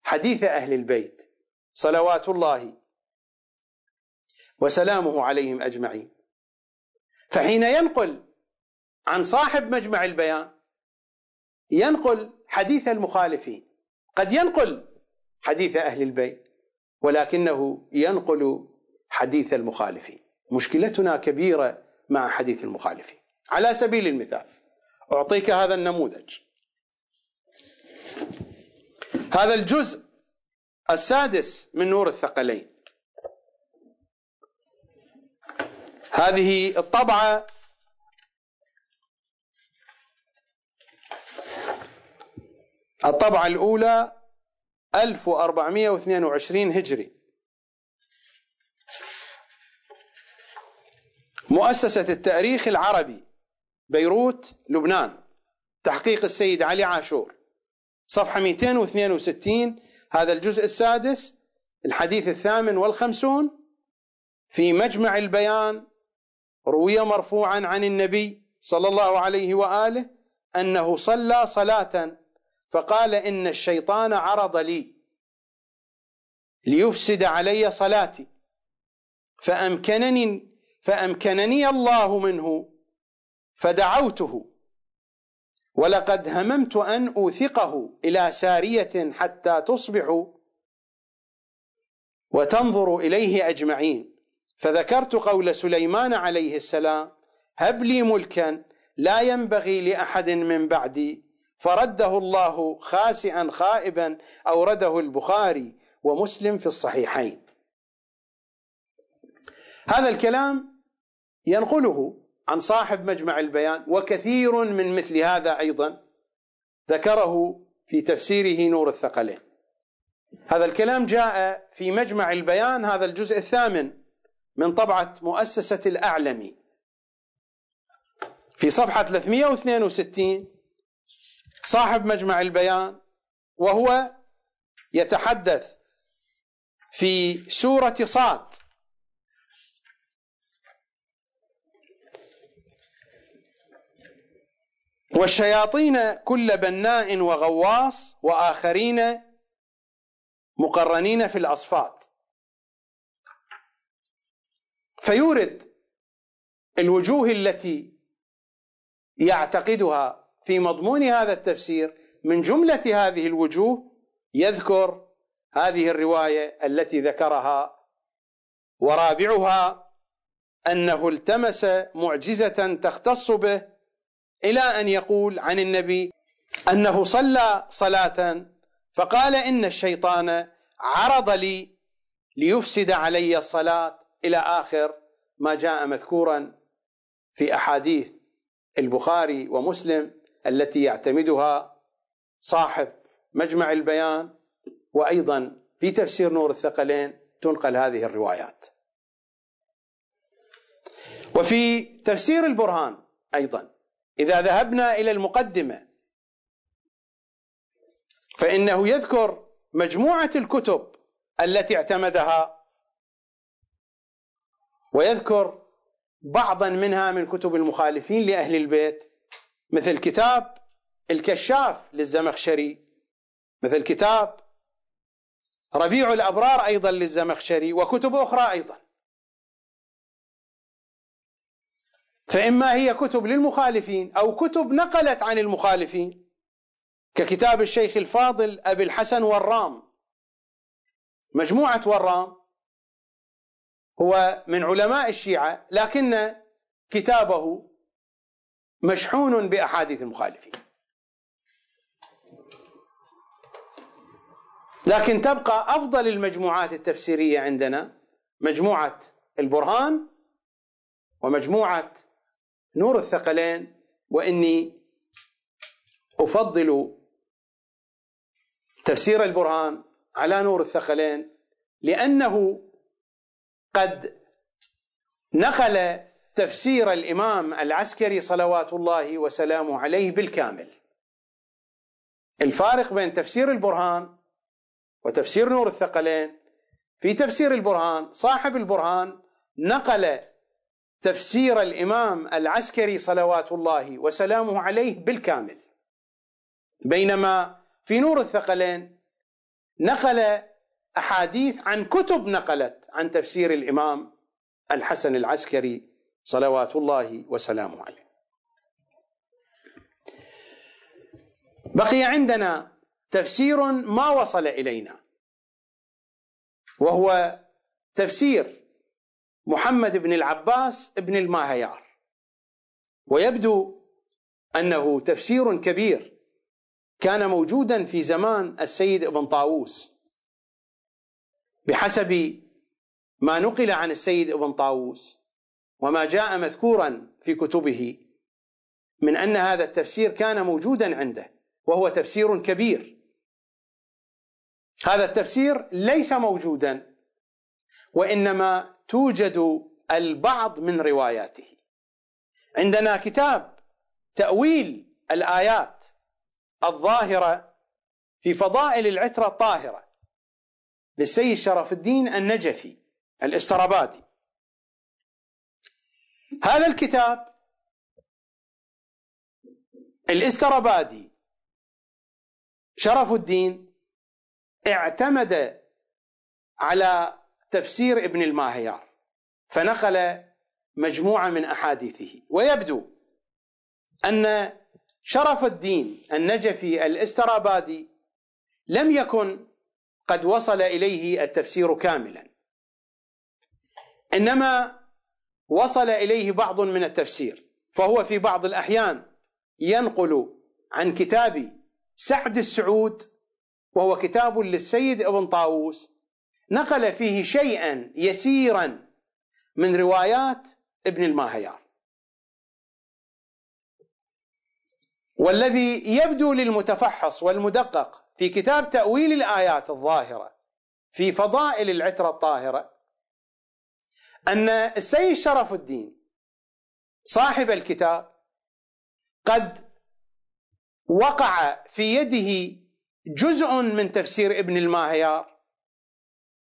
حديث أهل البيت صلوات الله وسلامه عليهم أجمعين. فحين ينقل عن صاحب مجمع البيان ينقل حديث المخالفين. قد ينقل حديث أهل البيت ولكنه ينقل حديث المخالفين. مشكلتنا كبيرة مع حديث المخالفين. على سبيل المثال أعطيك هذا النموذج. هذا الجزء السادس من نور الثقلين. هذه الطبعة الطبعة الأولى 1422 هجري. مؤسسة التاريخ العربي بيروت لبنان. تحقيق السيد علي عاشور. صفحة 262 هذا الجزء السادس الحديث الثامن والخمسون في مجمع البيان روي مرفوعا عن النبي صلى الله عليه وآله أنه صلى صلاة فقال إن الشيطان عرض لي ليفسد علي صلاتي فأمكنني فأمكنني الله منه فدعوته ولقد هممت أن أوثقه إلى سارية حتى تصبحوا وتنظروا إليه أجمعين. فذكرت قول سليمان عليه السلام هب لي ملكا لا ينبغي لأحد من بعدي فرده الله خاسئا خائبا أورده البخاري ومسلم في الصحيحين. هذا الكلام ينقله عن صاحب مجمع البيان وكثير من مثل هذا أيضا ذكره في تفسيره نور الثقلين. هذا الكلام جاء في مجمع البيان هذا الجزء الثامن. من طبعة مؤسسة الأعلمي. في صفحة 362 صاحب مجمع البيان وهو يتحدث في سورة صاد. والشياطين كل بناء وغواص وآخرين مقرنين في الأصفاد. فيورد الوجوه التي يعتقدها في مضمون هذا التفسير من جملة هذه الوجوه يذكر هذه الرواية التي ذكرها ورابعها أنه التمس معجزة تختص به إلى أن يقول عن النبي أنه صلى صلاة فقال إن الشيطان عرض لي ليفسد علي الصلاة إلى آخر ما جاء مذكورا في أحاديث البخاري ومسلم التي يعتمدها صاحب مجمع البيان وأيضا في تفسير نور الثقلين تنقل هذه الروايات. وفي تفسير البرهان أيضا إذا ذهبنا إلى المقدمة فإنه يذكر مجموعة الكتب التي اعتمدها ويذكر بعضا منها من كتب المخالفين لأهل البيت مثل كتاب الكشاف للزمخشري مثل كتاب ربيع الأبرار أيضا للزمخشري وكتب أخرى أيضا. فإما هي كتب للمخالفين أو كتب نقلت عن المخالفين ككتاب الشيخ الفاضل أبي الحسن والرام مجموعة والرام هو من علماء الشيعة لكن كتابه مشحون بأحاديث المخالفين. لكن تبقى أفضل المجموعات التفسيرية عندنا مجموعة البرهان ومجموعة نور الثقلين وإني أفضل تفسير البرهان على نور الثقلين لأنه قد نقل تفسير الإمام العسكري صلوات الله وسلامه عليه بالكامل. الفارق بين تفسير البرهان وتفسير نور الثقلين في تفسير البرهان صاحب البرهان نقل تفسير الإمام العسكري صلوات الله وسلامه عليه بالكامل. بينما في نور الثقلين نقل أحاديث عن كتب نقلت عن تفسير الإمام الحسن العسكري صلوات الله وسلامه عليه. بقي عندنا تفسير ما وصل إلينا وهو تفسير محمد بن العباس بن الماهيار ويبدو أنه تفسير كبير كان موجودا في زمان السيد ابن طاووس بحسب ما نقل عن السيد ابن طاووس وما جاء مذكورا في كتبه من أن هذا التفسير كان موجودا عنده وهو تفسير كبير. هذا التفسير ليس موجودا وإنما توجد البعض من رواياته. عندنا كتاب تأويل الآيات الظاهرة في فضائل العترة الطاهرة للسيد شرف الدين النجفي. الاسترابادي هذا الكتاب الاسترابادي شرف الدين اعتمد على تفسير ابن الماهيار فنقل مجموعة من أحاديثه ويبدو أن شرف الدين النجفي الاسترابادي لم يكن قد وصل إليه التفسير كاملا. إنما وصل إليه بعض من التفسير فهو في بعض الأحيان ينقل عن كتاب سعد السعود وهو كتاب للسيد ابن طاووس نقل فيه شيئا يسيرا من روايات ابن الماهيار. والذي يبدو للمتفحص والمدقق في كتاب تأويل الآيات الظاهرة في فضائل العترة الطاهرة أن السيد شرف الدين صاحب الكتاب قد وقع في يده جزء من تفسير ابن الماهيار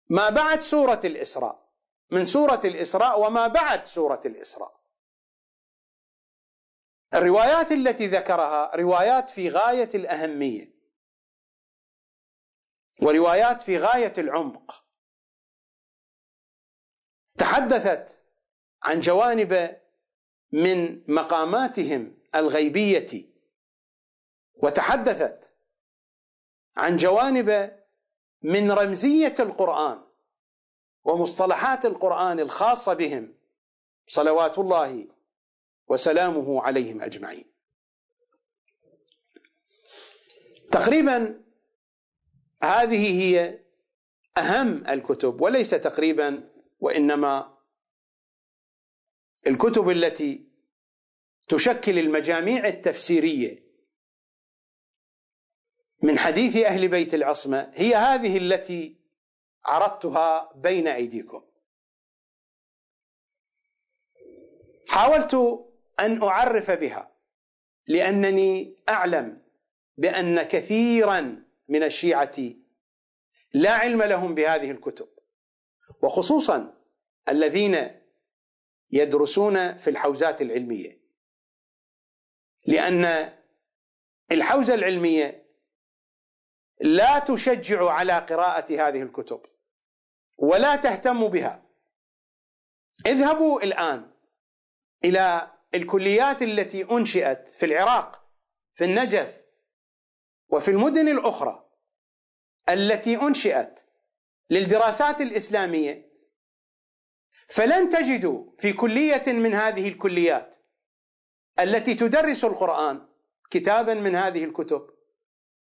ما بعد سورة الإسراء من سورة الإسراء وما بعد سورة الإسراء. الروايات التي ذكرها روايات في غاية الأهمية وروايات في غاية العمق. تحدثت عن جوانب من مقاماتهم الغيبية وتحدثت عن جوانب من رمزية القرآن ومصطلحات القرآن الخاصة بهم صلوات الله وسلامه عليهم أجمعين. تقريبا هذه هي أهم الكتب وليس تقريبا وإنما الكتب التي تشكل المجاميع التفسيرية من حديث أهل بيت العصمة هي هذه التي عرضتها بين أيديكم. حاولت أن أعرف بها لأنني أعلم بأن كثيرا من الشيعة لا علم لهم بهذه الكتب. وخصوصا الذين يدرسون في الحوزات العلمية. لأن الحوزة العلمية لا تشجع على قراءة هذه الكتب ولا تهتم بها. اذهبوا الآن إلى الكليات التي أنشئت في العراق في النجف وفي المدن الأخرى التي أنشئت للدراسات الإسلامية. فلن تجدوا في كلية من هذه الكليات التي تدرس القرآن كتابا من هذه الكتب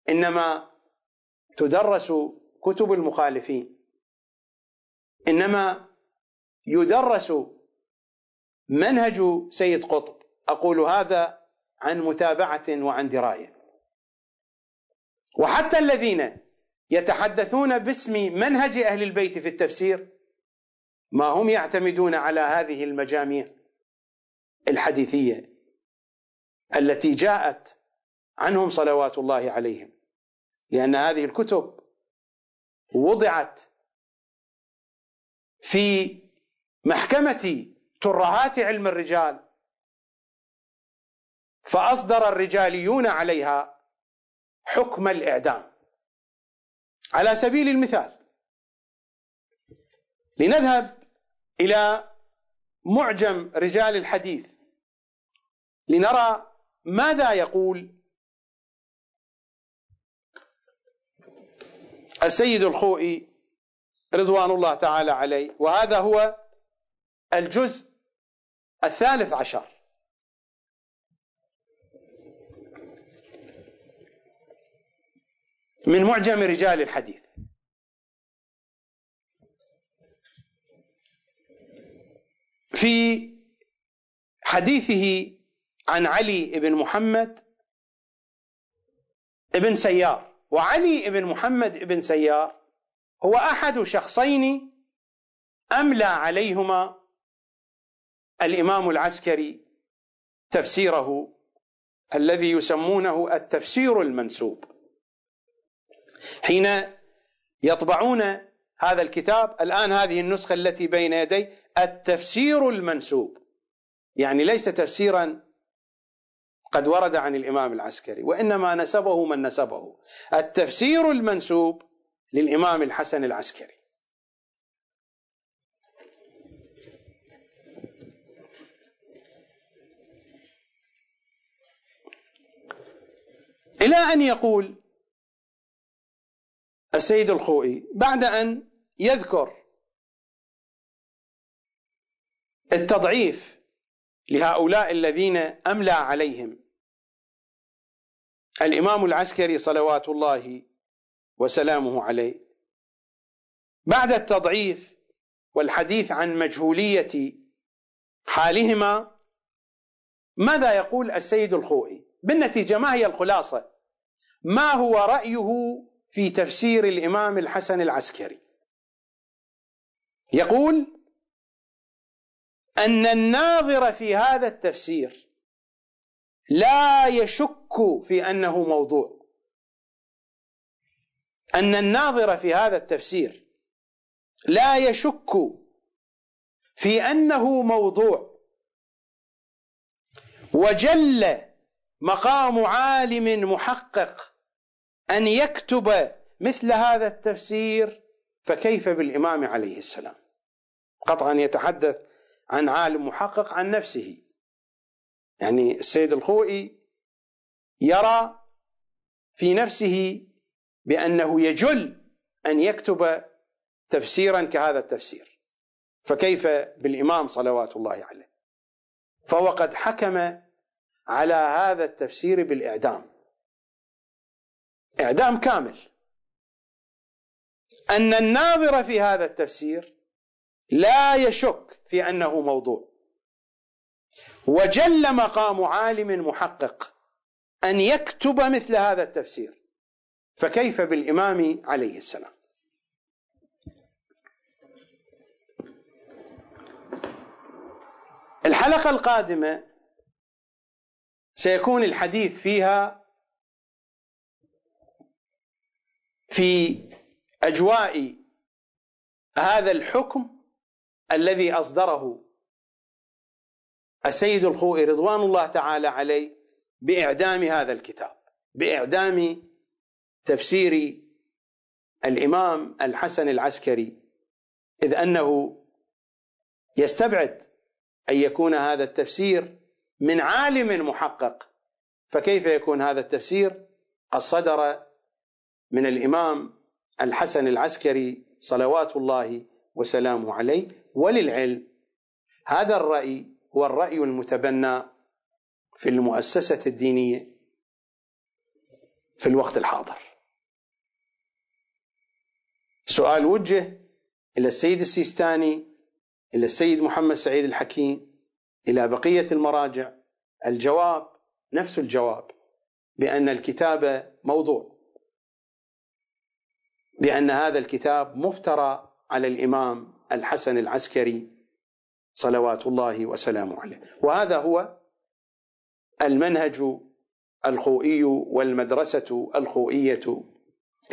إنما تدرس كتب المخالفين. إنما يدرس منهج سيد قطب. أقول هذا عن متابعة وعن دراية. وحتى الذين يتحدثون باسم منهج أهل البيت في التفسير؟ ما هم يعتمدون على هذه المجاميع الحديثية التي جاءت عنهم صلوات الله عليهم؟ لأن هذه الكتب وضعت في محكمة ترهات علم الرجال فأصدر الرجاليون عليها حكم الإعدام. على سبيل المثال. لنذهب إلى معجم رجال الحديث. لنرى ماذا يقول السيد الخوئي رضوان الله تعالى عليه. وهذا هو الجزء الثالث عشر. من معجم رجال الحديث. في حديثه عن علي بن محمد بن سيار وعلي بن محمد بن سيار هو أحد شخصين أملى عليهما الإمام العسكري تفسيره الذي يسمونه التفسير المنسوب. حين يطبعون هذا الكتاب الآن هذه النسخة التي بين يدي التفسير المنسوب. يعني ليس تفسيرا قد ورد عن الإمام العسكري وإنما نسبه من نسبه. التفسير المنسوب للإمام الحسن العسكري. إلى أن يقول السيد الخوئي بعد أن يذكر التضعيف لهؤلاء الذين أملى عليهم الإمام العسكري صلوات الله وسلامه عليه. بعد التضعيف والحديث عن مجهولية حالهما ماذا يقول السيد الخوئي؟ بالنتيجة ما هي الخلاصة؟ ما هو رأيه في تفسير الإمام الحسن العسكري. يقول أن الناظر في هذا التفسير لا يشك في أنه موضوع. أن الناظر في هذا التفسير لا يشك في أنه موضوع. وجل مقام عالم محقق أن يكتب مثل هذا التفسير فكيف بالإمام عليه السلام؟ قطعا يتحدث عن عالم محقق عن نفسه. يعني السيد الخوئي يرى في نفسه بأنه يجل أن يكتب تفسيرا كهذا التفسير. فكيف بالإمام صلوات الله عليه؟ فهو قد حكم على هذا التفسير بالإعدام. إعدام كامل. أن الناظر في هذا التفسير لا يشك في أنه موضوع. وجل مقام عالم محقق أن يكتب مثل هذا التفسير. فكيف بالإمام عليه السلام؟ الحلقة القادمة سيكون الحديث فيها في أجواء هذا الحكم الذي أصدره السيد الخوئي رضوان الله تعالى عليه بإعدام هذا الكتاب بإعدام تفسير الإمام الحسن العسكري إذ أنه يستبعد أن يكون هذا التفسير من عالم محقق فكيف يكون هذا التفسير؟ قد صدر من الإمام الحسن العسكري صلوات الله وسلامه عليه. وللعلم هذا الرأي هو الرأي المتبنى في المؤسسة الدينية في الوقت الحاضر. سؤال وجه إلى السيد السيستاني إلى السيد محمد سعيد الحكيم إلى بقية المراجع. الجواب نفس الجواب بأن الكتاب موضوع. بأن هذا الكتاب مفترى على الإمام الحسن العسكري صلوات الله وسلامه عليه. وهذا هو المنهج الخوئي والمدرسة الخوئية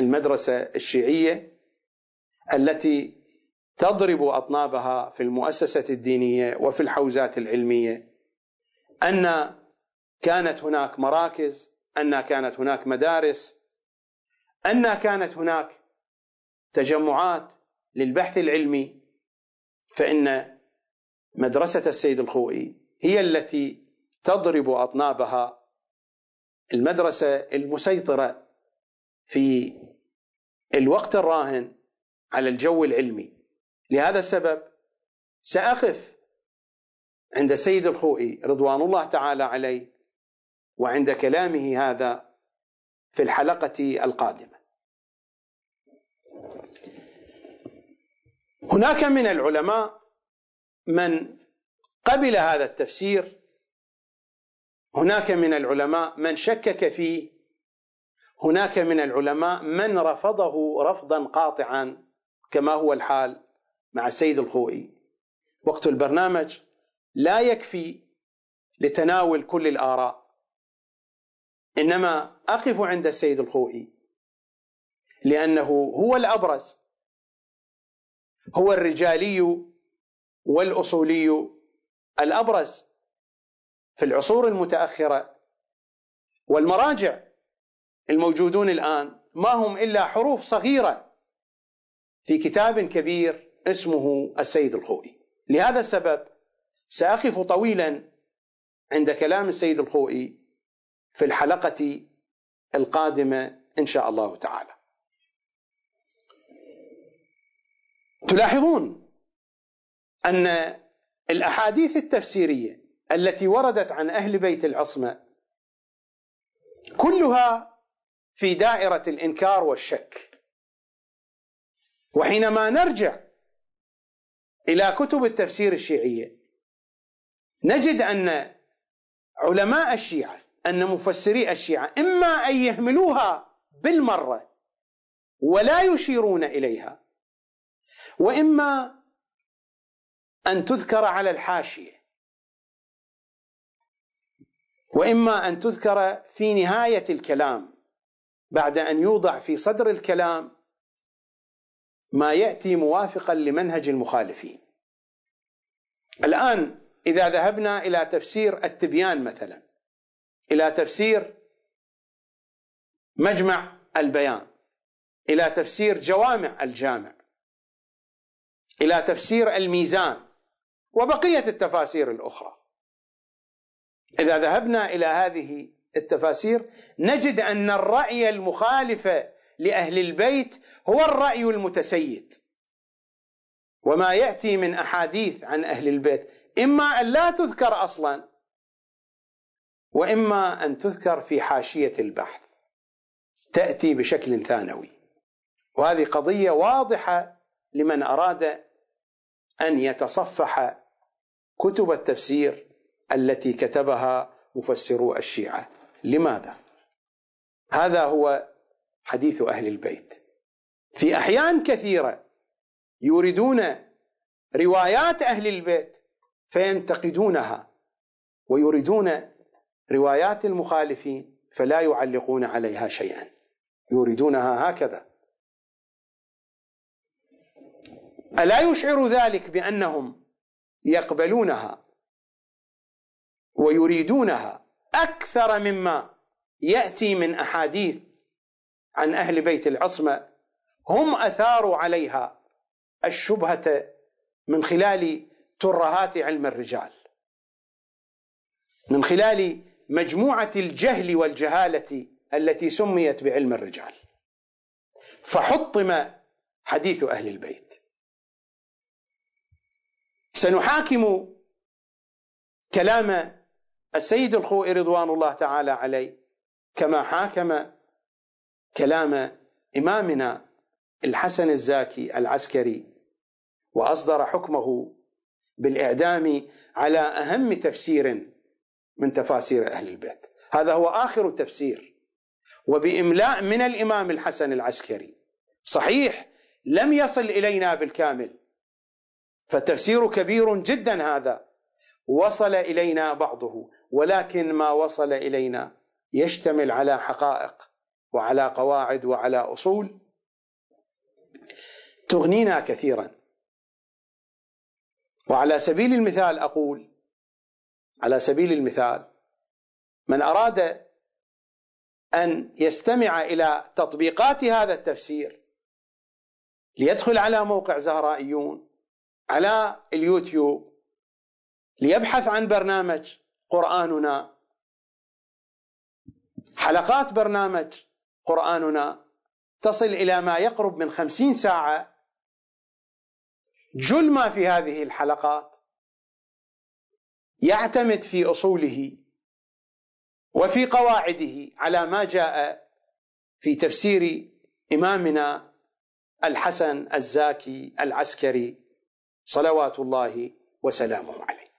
المدرسة الشيعية التي تضرب أطنابها في المؤسسة الدينية وفي الحوزات العلمية. أن كانت هناك مراكز أن كانت هناك مدارس أن كانت هناك تجمعات للبحث العلمي فإن مدرسة السيد الخوئي هي التي تضرب أطنابها المدرسة المسيطرة في الوقت الراهن على الجو العلمي. لهذا السبب سأقف عند السيد الخوئي رضوان الله تعالى عليه وعند كلامه هذا في الحلقة القادمة. هناك من العلماء من قبل هذا التفسير هناك من العلماء من شكك فيه هناك من العلماء من رفضه رفضا قاطعا كما هو الحال مع السيد الخوئي. وقت البرنامج لا يكفي لتناول كل الآراء إنما أقف عند السيد الخوئي لأنه هو الأبرز هو الرجالي والأصولي الأبرز في العصور المتأخرة والمراجع الموجودون الآن ما هم إلا حروف صغيرة في كتاب كبير اسمه السيد الخوئي. لهذا السبب سأقف طويلا عند كلام السيد الخوئي في الحلقة القادمة إن شاء الله تعالى. تلاحظون أن الأحاديث التفسيرية التي وردت عن أهل بيت العصمة كلها في دائرة الإنكار والشك. وحينما نرجع إلى كتب التفسير الشيعية نجد أن علماء الشيعة أن مفسري الشيعة إما أن يهملوها بالمرة ولا يشيرون إليها وإما أن تذكر على الحاشية وإما أن تذكر في نهاية الكلام بعد أن يوضع في صدر الكلام ما يأتي موافقا لمنهج المخالفين. الآن إذا ذهبنا إلى تفسير التبيان مثلا إلى تفسير مجمع البيان إلى تفسير جوامع الجامع. إلى تفسير الميزان وبقية التفاسير الأخرى. إذا ذهبنا إلى هذه التفاسير نجد أن الرأي المخالف لأهل البيت هو الرأي المتسيد. وما يأتي من أحاديث عن أهل البيت إما أن لا تذكر أصلا وإما أن تذكر في حاشية البحث تأتي بشكل ثانوي. وهذه قضية واضحة لمن أراد أن يتصفح كتب التفسير التي كتبها مفسرو الشيعة. لماذا؟ هذا هو حديث أهل البيت. في أحيان كثيرة يوردون روايات أهل البيت فينتقدونها ويريدون روايات المخالفين فلا يعلقون عليها شيئا. يريدونها هكذا. ألا يشعر ذلك بأنهم يقبلونها ويريدونها أكثر مما يأتي من أحاديث عن أهل بيت العصمة هم أثاروا عليها الشبهة من خلال ترهات علم الرجال من خلال مجموعة الجهل والجهالة التي سميت بعلم الرجال. فحطم حديث أهل البيت. سنحاكم كلام السيد الخوئي رضوان الله تعالى عليه كما حاكم كلام إمامنا الحسن الزاكي العسكري وأصدر حكمه بالإعدام على أهم تفسير من تفاسير أهل البيت. هذا هو آخر تفسير وبإملاء من الإمام الحسن العسكري. صحيح لم يصل إلينا بالكامل فالتفسير كبير جدا هذا. وصل إلينا بعضه ولكن ما وصل إلينا يشتمل على حقائق وعلى قواعد وعلى أصول. تغنينا كثيرا. وعلى سبيل المثال أقول على سبيل المثال من أراد أن يستمع إلى تطبيقات هذا التفسير ليدخل على موقع زهرائيون على اليوتيوب ليبحث عن برنامج قرآننا. حلقات برنامج قرآننا تصل إلى ما يقرب من خمسين ساعة. جل ما في هذه الحلقات يعتمد في أصوله وفي قواعده على ما جاء في تفسير إمامنا الحسن الزاكي العسكري. صلوات الله وسلامه عليه.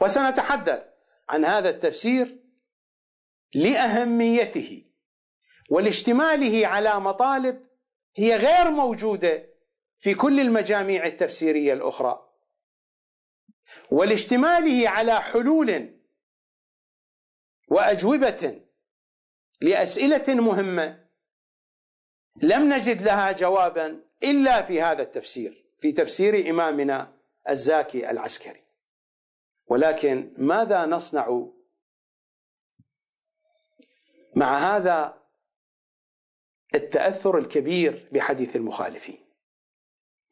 وسنتحدث عن هذا التفسير لأهميته ولاشتماله على مطالب هي غير موجودة في كل المجاميع التفسيرية الأخرى. ولاشتماله على حلول وأجوبة لأسئلة مهمة لم نجد لها جوابا إلا في هذا التفسير. في تفسير إمامنا الزاكي العسكري. ولكن ماذا نصنع مع هذا التأثر الكبير بحديث المخالفين؟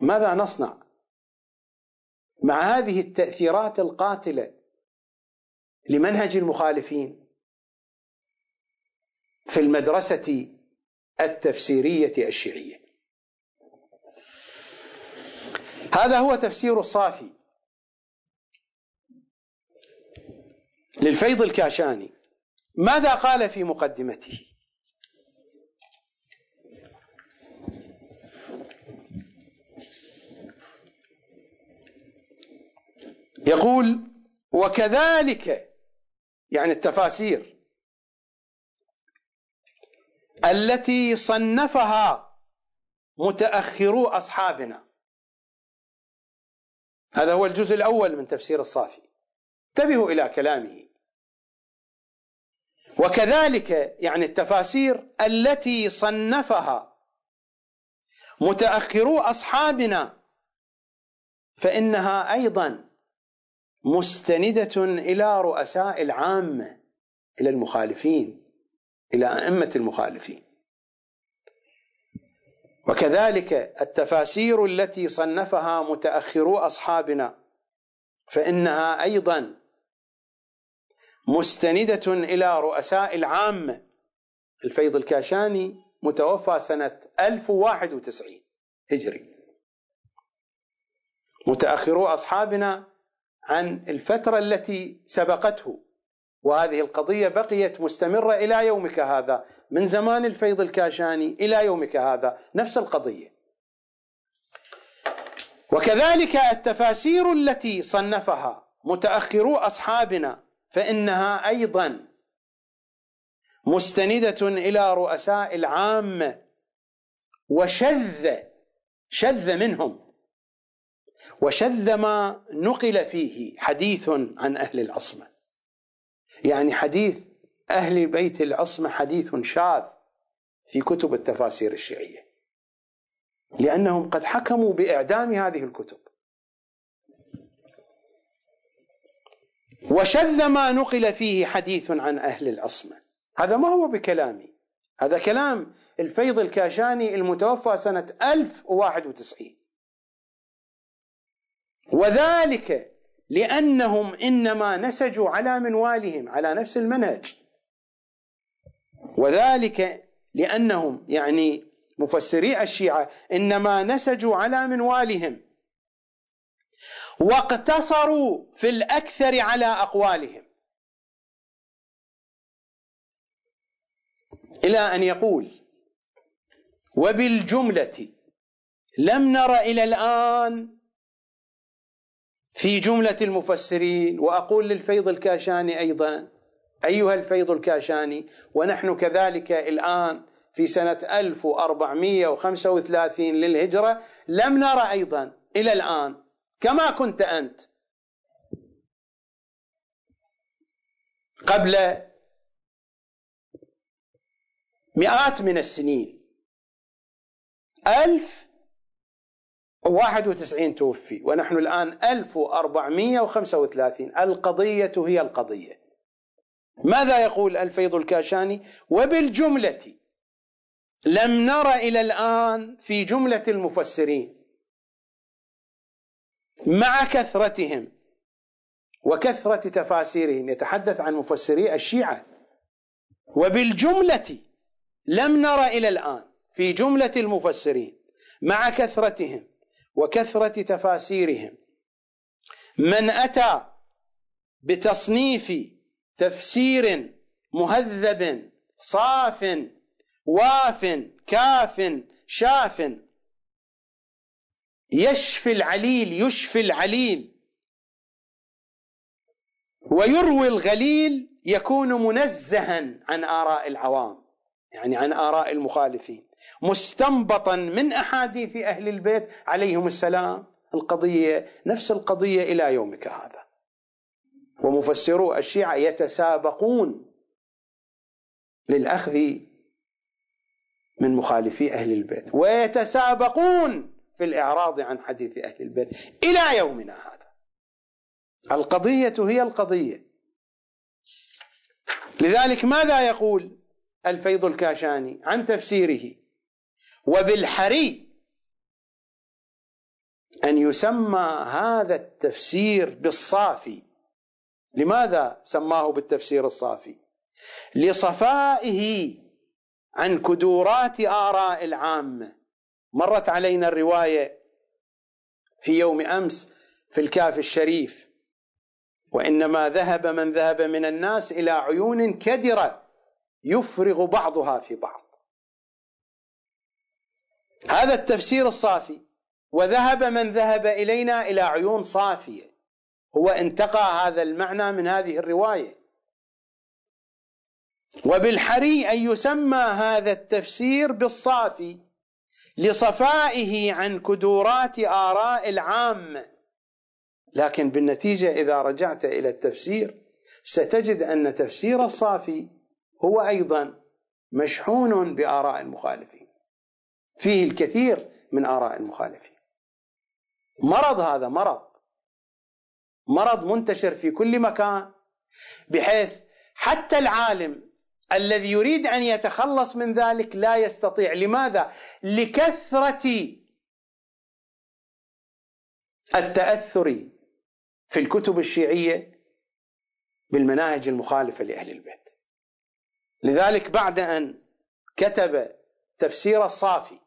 ماذا نصنع مع هذه التأثيرات القاتلة لمنهج المخالفين في المدرسة التفسيرية الشيعية؟ هذا هو تفسير الصافي للفيض الكاشاني. ماذا قال في مقدمته؟ يقول وكذلك يعني التفاسير التي صنفها متأخرو أصحابنا. هذا هو الجزء الأول من تفسير الصافي. انتبهوا إلى كلامه. وكذلك يعني التفاسير التي صنفها متأخرو أصحابنا فإنها أيضا مستندة إلى رؤساء العامة إلى المخالفين إلى أئمة المخالفين. وكذلك التفاسير التي صنفها متأخرو أصحابنا فإنها أيضا مستندة إلى رؤساء العامة الفيض الكاشاني متوفى سنة 1091 هجري. متأخرو أصحابنا عن الفترة التي سبقته وهذه القضية بقيت مستمرة إلى يومك هذا. من زمان الفيض الكاشاني إلى يومك هذا نفس القضية. وكذلك التفاسير التي صنفها متأخرو أصحابنا فإنها أيضا مستندة إلى رؤساء العامة وشذ شذ منهم. وشذ ما نقل فيه حديث عن أهل العصمة. يعني حديث أهل بيت العصمة حديث شاذ في كتب التفاسير الشيعية لأنهم قد حكموا بإعدام هذه الكتب. وشذ ما نقل فيه حديث عن أهل العصمة هذا ما هو بكلامي. هذا كلام الفيض الكاشاني المتوفى سنة 1091 وذلك لأنهم إنما نسجوا على منوالهم على نفس المنهج. وذلك لأنهم يعني مفسري الشيعة إنما نسجوا على منوالهم. واقتصروا في الأكثر على أقوالهم. إلى أن يقول وبالجملة لم نر إلى الآن في جملة المفسرين وأقول للفيض الكاشاني أيضا أيها الفيض الكاشاني ونحن كذلك الآن في سنة 1435 للهجرة لم نرى أيضا إلى الآن كما كنت أنت. قبل مئات من السنين ألف وواحد وتسعين توفي ونحن الآن ألف وأربعمية وخمسة وثلاثين. القضية هي القضية. ماذا يقول الفيض الكاشاني؟ وبالجملة لم نر إلى الآن في جملة المفسرين. مع كثرتهم وكثرة تفاسيرهم يتحدث عن مفسري الشيعة. وبالجملة لم نر إلى الآن في جملة المفسرين. مع كثرتهم وكثرة تفاسيرهم من أتى بتصنيف تفسير مهذب صاف واف كاف شاف. يشفي العليل يشفي العليل. ويروي الغليل يكون منزها عن آراء العوام يعني عن آراء المخالفين. مستنبطا من أحاديث أهل البيت عليهم السلام. القضية نفس القضية إلى يومك هذا. ومفسرو الشيعة يتسابقون للأخذ من مخالفي أهل البيت ويتسابقون في الإعراض عن حديث أهل البيت إلى يومنا هذا. القضية هي القضية. لذلك ماذا يقول الفيض الكاشاني عن تفسيره؟ وبالحري أن يسمى هذا التفسير بالصافي. لماذا سماه بالتفسير الصافي؟ لصفائه عن كدورات آراء العامة مرت علينا الرواية في يوم أمس في الكاف الشريف. وإنما ذهب من ذهب من الناس إلى عيون كدرة يفرغ بعضها في بعض. هذا التفسير الصافي. وذهب من ذهب إلينا إلى عيون صافية. هو انتقى هذا المعنى من هذه الرواية. وبالحري أن يسمى هذا التفسير بالصافي لصفائه عن كدورات آراء العامة لكن بالنتيجة إذا رجعت إلى التفسير ستجد أن تفسير الصافي هو أيضا مشحون بآراء المخالفين. فيه الكثير من آراء المخالفين. مرض هذا مرض. مرض منتشر في كل مكان بحيث حتى العالم الذي يريد أن يتخلص من ذلك لا يستطيع. لماذا؟ لكثرة التأثر في الكتب الشيعية بالمناهج المخالفة لأهل البيت. لذلك بعد أن كتب تفسير الصافي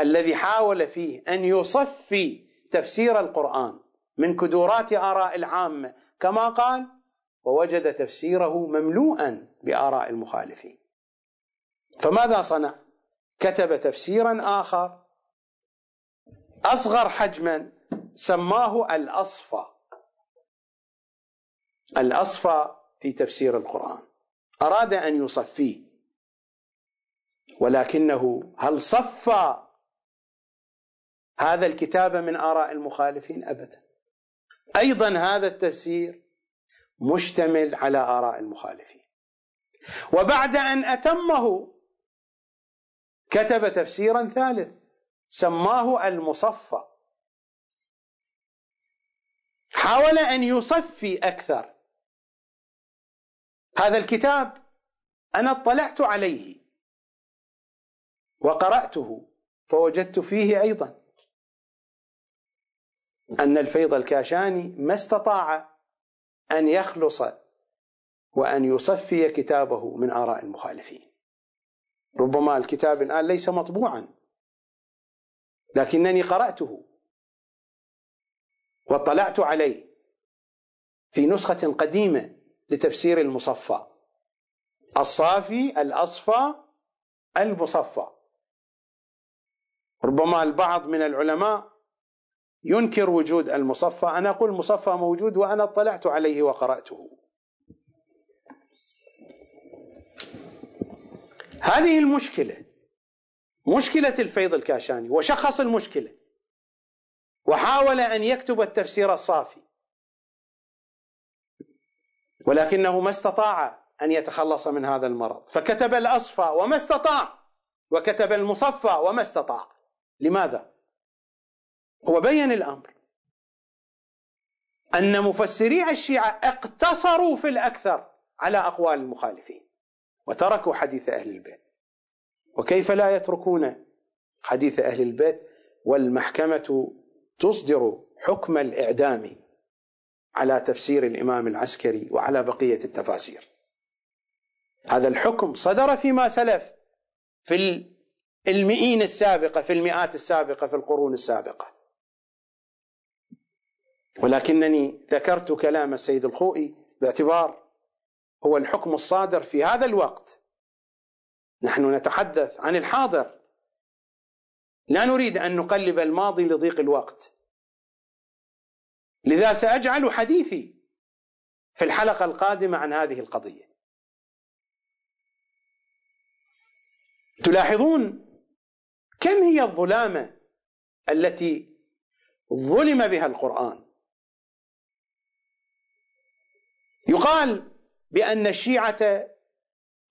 الذي حاول فيه أن يصفي تفسير القرآن من كدورات آراء العامه كما قال ووجد تفسيره مملوءا بآراء المخالفين. فماذا صنع؟ كتب تفسيرا آخر أصغر حجما سماه الأصفى. الأصفى في تفسير القرآن. أراد أن يصفيه. ولكنه هل صفى هذا الكتاب من آراء المخالفين؟ أبدا. أيضا هذا التفسير مشتمل على آراء المخالفين. وبعد أن أتمه كتب تفسيرا ثالث سماه المصفى. حاول أن يصفي أكثر. هذا الكتاب أنا اطلعت عليه وقرأته فوجدت فيه أيضا. أن الفيض الكاشاني ما استطاع أن يخلص وأن يصفي كتابه من آراء المخالفين. ربما الكتاب الآن ليس مطبوعا لكنني قرأته واطلعت عليه في نسخة قديمة لتفسير المصفى الصافي الأصفى المصفى. ربما البعض من العلماء ينكر وجود المصفى. أنا أقول المصفى موجود وأنا اطلعت عليه وقرأته. هذه المشكلة مشكلة الفيض الكاشاني وشخص المشكلة وحاول أن يكتب التفسير الصافي ولكنه ما استطاع أن يتخلص من هذا المرض. فكتب الأصفى وما استطاع وكتب المصفى وما استطاع. لماذا؟ هو بين الأمر. أن مفسري الشيعة اقتصروا في الأكثر على أقوال المخالفين وتركوا حديث أهل البيت. وكيف لا يتركون حديث أهل البيت؟ والمحكمة تصدر حكم الإعدام على تفسير الإمام العسكري وعلى بقية التفاسير. هذا الحكم صدر فيما سلف في المئين السابقة في المئات السابقة في القرون السابقة. ولكنني ذكرت كلام السيد الخوئي باعتبار هو الحكم الصادر في هذا الوقت. نحن نتحدث عن الحاضر. لا نريد أن نقلب الماضي لضيق الوقت. لذا سأجعل حديثي في الحلقة القادمة عن هذه القضية. تلاحظون كم هي الظلامة التي ظلم بها القرآن؟ يقال بأن الشيعة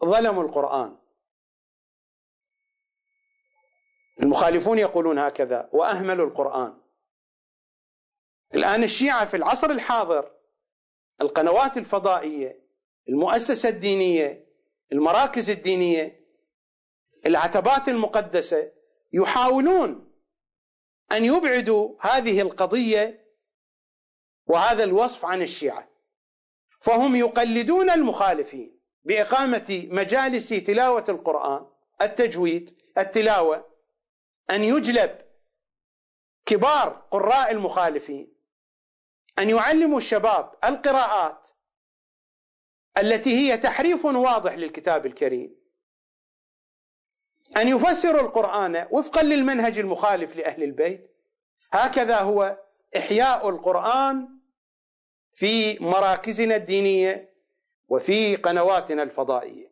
ظلموا القرآن. المخالفون يقولون هكذا وأهملوا القرآن. الآن الشيعة في العصر الحاضر القنوات الفضائية المؤسسة الدينية المراكز الدينية العتبات المقدسة يحاولون أن يبعدوا هذه القضية وهذا الوصف عن الشيعة. فهم يقلدون المخالفين بإقامة مجالس تلاوة القرآن التجويد التلاوة أن يجلب كبار قراء المخالفين أن يعلموا الشباب القراءات التي هي تحريف واضح للكتاب الكريم أن يفسروا القرآن وفقا للمنهج المخالف لأهل البيت. هكذا هو إحياء القرآن في مراكزنا الدينية وفي قنواتنا الفضائية.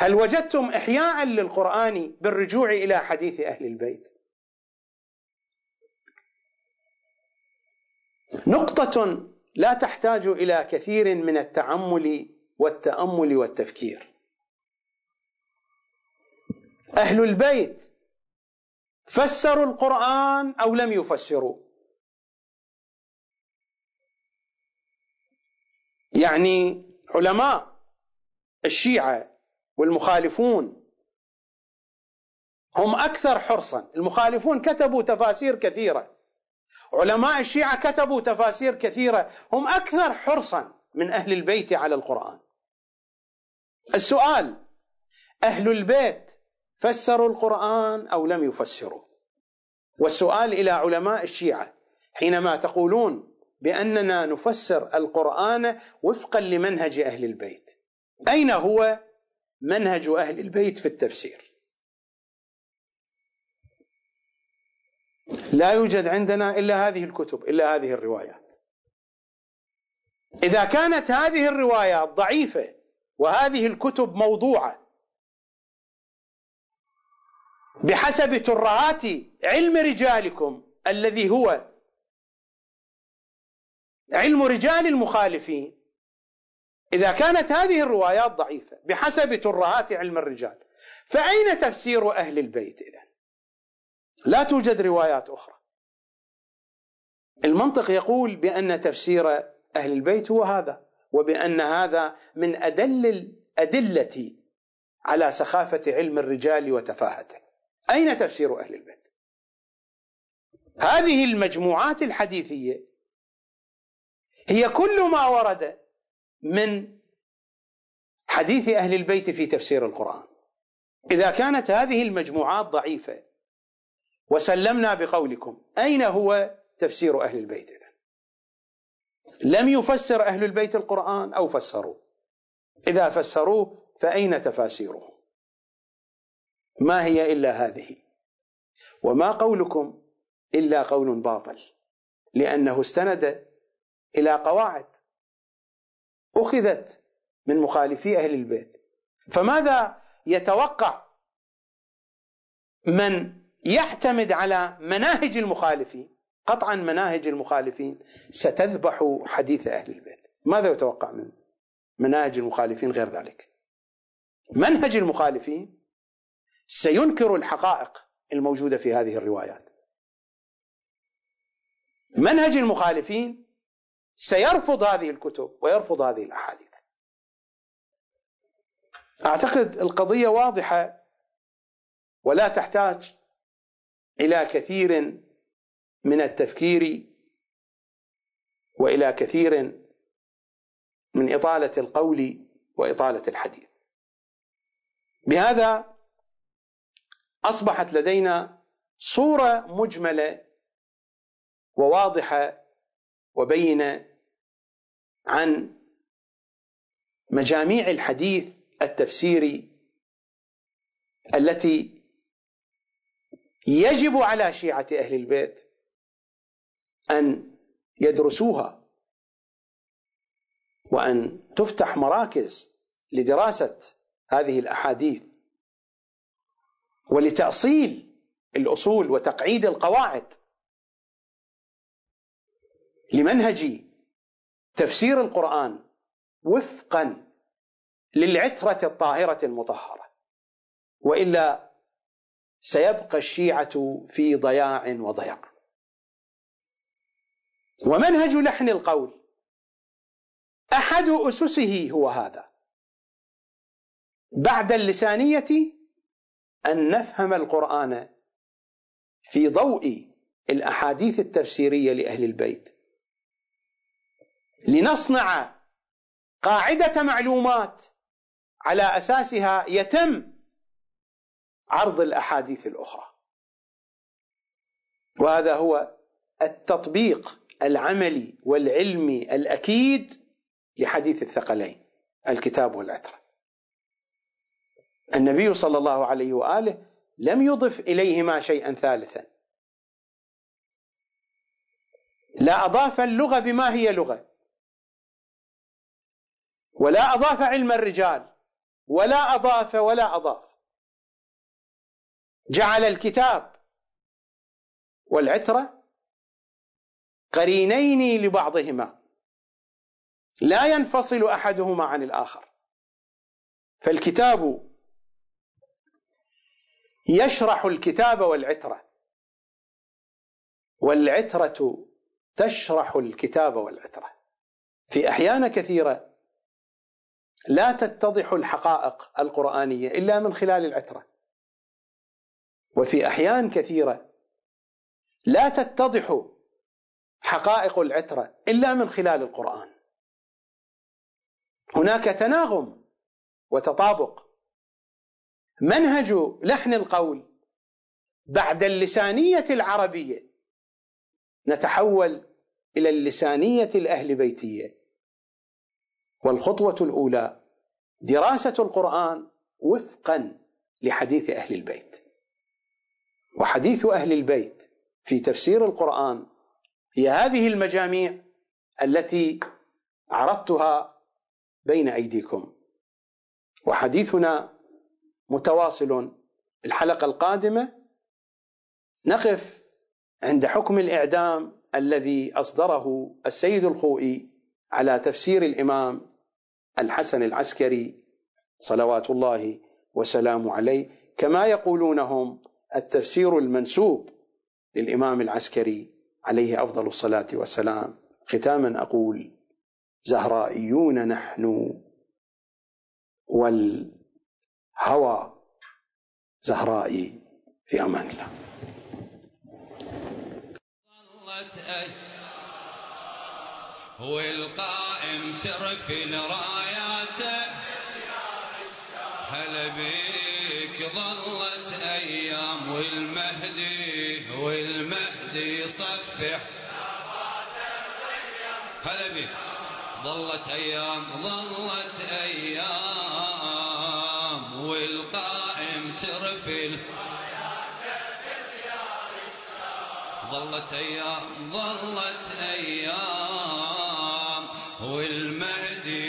هل وجدتم احياء للقرآن بالرجوع إلى حديث أهل البيت؟ نقطة لا تحتاج إلى كثير من التعمل والتأمل والتفكير. أهل البيت فسروا القرآن أو لم يفسروا؟ يعني علماء الشيعة والمخالفون. هم أكثر حرصا. المخالفون كتبوا تفاسير كثيرة. علماء الشيعة كتبوا تفاسير كثيرة. هم أكثر حرصا من أهل البيت على القرآن. السؤال أهل البيت فسروا القرآن أو لم يفسروا؟ والسؤال إلى علماء الشيعة حينما تقولون بأننا نفسر القرآن وفقا لمنهج أهل البيت. أين هو منهج أهل البيت في التفسير؟ لا يوجد عندنا إلا هذه الكتب إلا هذه الروايات. إذا كانت هذه الروايات ضعيفة وهذه الكتب موضوعة بحسب ترهات علم رجالكم الذي هو علم رجال المخالفين. إذا كانت هذه الروايات ضعيفة بحسب ترهات علم الرجال فأين تفسير أهل البيت إذا لا توجد روايات أخرى. المنطق يقول بأن تفسير أهل البيت هو هذا وبأن هذا من أدل الأدلة على سخافة علم الرجال وتفاهته. أين تفسير أهل البيت؟ هذه المجموعات الحديثية هي كل ما ورد من حديث أهل البيت في تفسير القرآن. إذا كانت هذه المجموعات ضعيفة وسلمنا بقولكم أين هو تفسير أهل البيت؟ لم يفسر أهل البيت القرآن أو فسروه؟ إذا فسروه فأين تفاسيره؟ ما هي إلا هذه؟ وما قولكم إلا قول باطل لأنه استند إلى قواعد أخذت من مخالفي أهل البيت. فماذا يتوقع من يعتمد على مناهج المخالفين؟ قطعا مناهج المخالفين ستذبح حديث أهل البيت. ماذا يتوقع من مناهج المخالفين غير ذلك؟ منهج المخالفين سينكر الحقائق الموجودة في هذه الروايات. منهج المخالفين سيرفض هذه الكتب ويرفض هذه الأحاديث. أعتقد القضية واضحة ولا تحتاج إلى كثير من التفكير وإلى كثير من إطالة القول وإطالة الحديث. بهذا أصبحت لدينا صورة مجملة وواضحة وبينه عن مجاميع الحديث التفسيري التي يجب على شيعة أهل البيت أن يدرسوها وأن تفتح مراكز لدراسة هذه الأحاديث ولتأصيل الأصول وتقعيد القواعد لمنهج تفسير القرآن وفقا للعترة الطاهره المطهرة. وإلا سيبقى الشيعة في ضياع وضياع. ومنهج لحن القول. أحد أسسه هو هذا. بعد اللسانية أن نفهم القرآن في ضوء الأحاديث التفسيرية لأهل البيت. لنصنع قاعدة معلومات على أساسها يتم عرض الأحاديث الأخرى. وهذا هو التطبيق العملي والعلمي الأكيد لحديث الثقلين الكتاب والعترة. النبي صلى الله عليه وآله لم يضف إليهما شيئا ثالثا. لا أضاف اللغة بما هي لغة. ولا أضاف علم الرجال ولا أضاف ولا أضاف. جعل الكتاب والعترة قرينين لبعضهما لا ينفصل أحدهما عن الآخر. فالكتاب يشرح الكتاب والعترة والعترة تشرح الكتاب والعترة. في أحيان كثيرة لا تتضح الحقائق القرآنية إلا من خلال العترة. وفي أحيان كثيرة لا تتضح حقائق العترة إلا من خلال القرآن. هناك تناغم وتطابق. منهج لحن القول بعد اللسانية العربية نتحول إلى اللسانية الأهل بيتية. والخطوة الأولى دراسة القرآن وفقا لحديث أهل البيت. وحديث أهل البيت في تفسير القرآن هي هذه المجاميع التي عرضتها بين أيديكم. وحديثنا متواصل الحلقة القادمة. نقف عند حكم الإعدام الذي أصدره السيد الخوئي على تفسير الإمام الحسن العسكري صلوات الله وسلامه عليه كما يقولونهم التفسير المنسوب للإمام العسكري عليه أفضل الصلاة والسلام. ختاما أقول زهرائيون نحن والهوى زهرائي في أمان الله. هو القائم ترفل راياته هلا بك ظلت أيام والمهدي والمهدي يصفح. هلا بك ظلت أيام ظلت أيام والقائم ترفل ظلت أيام ظلت أيام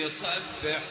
يصفح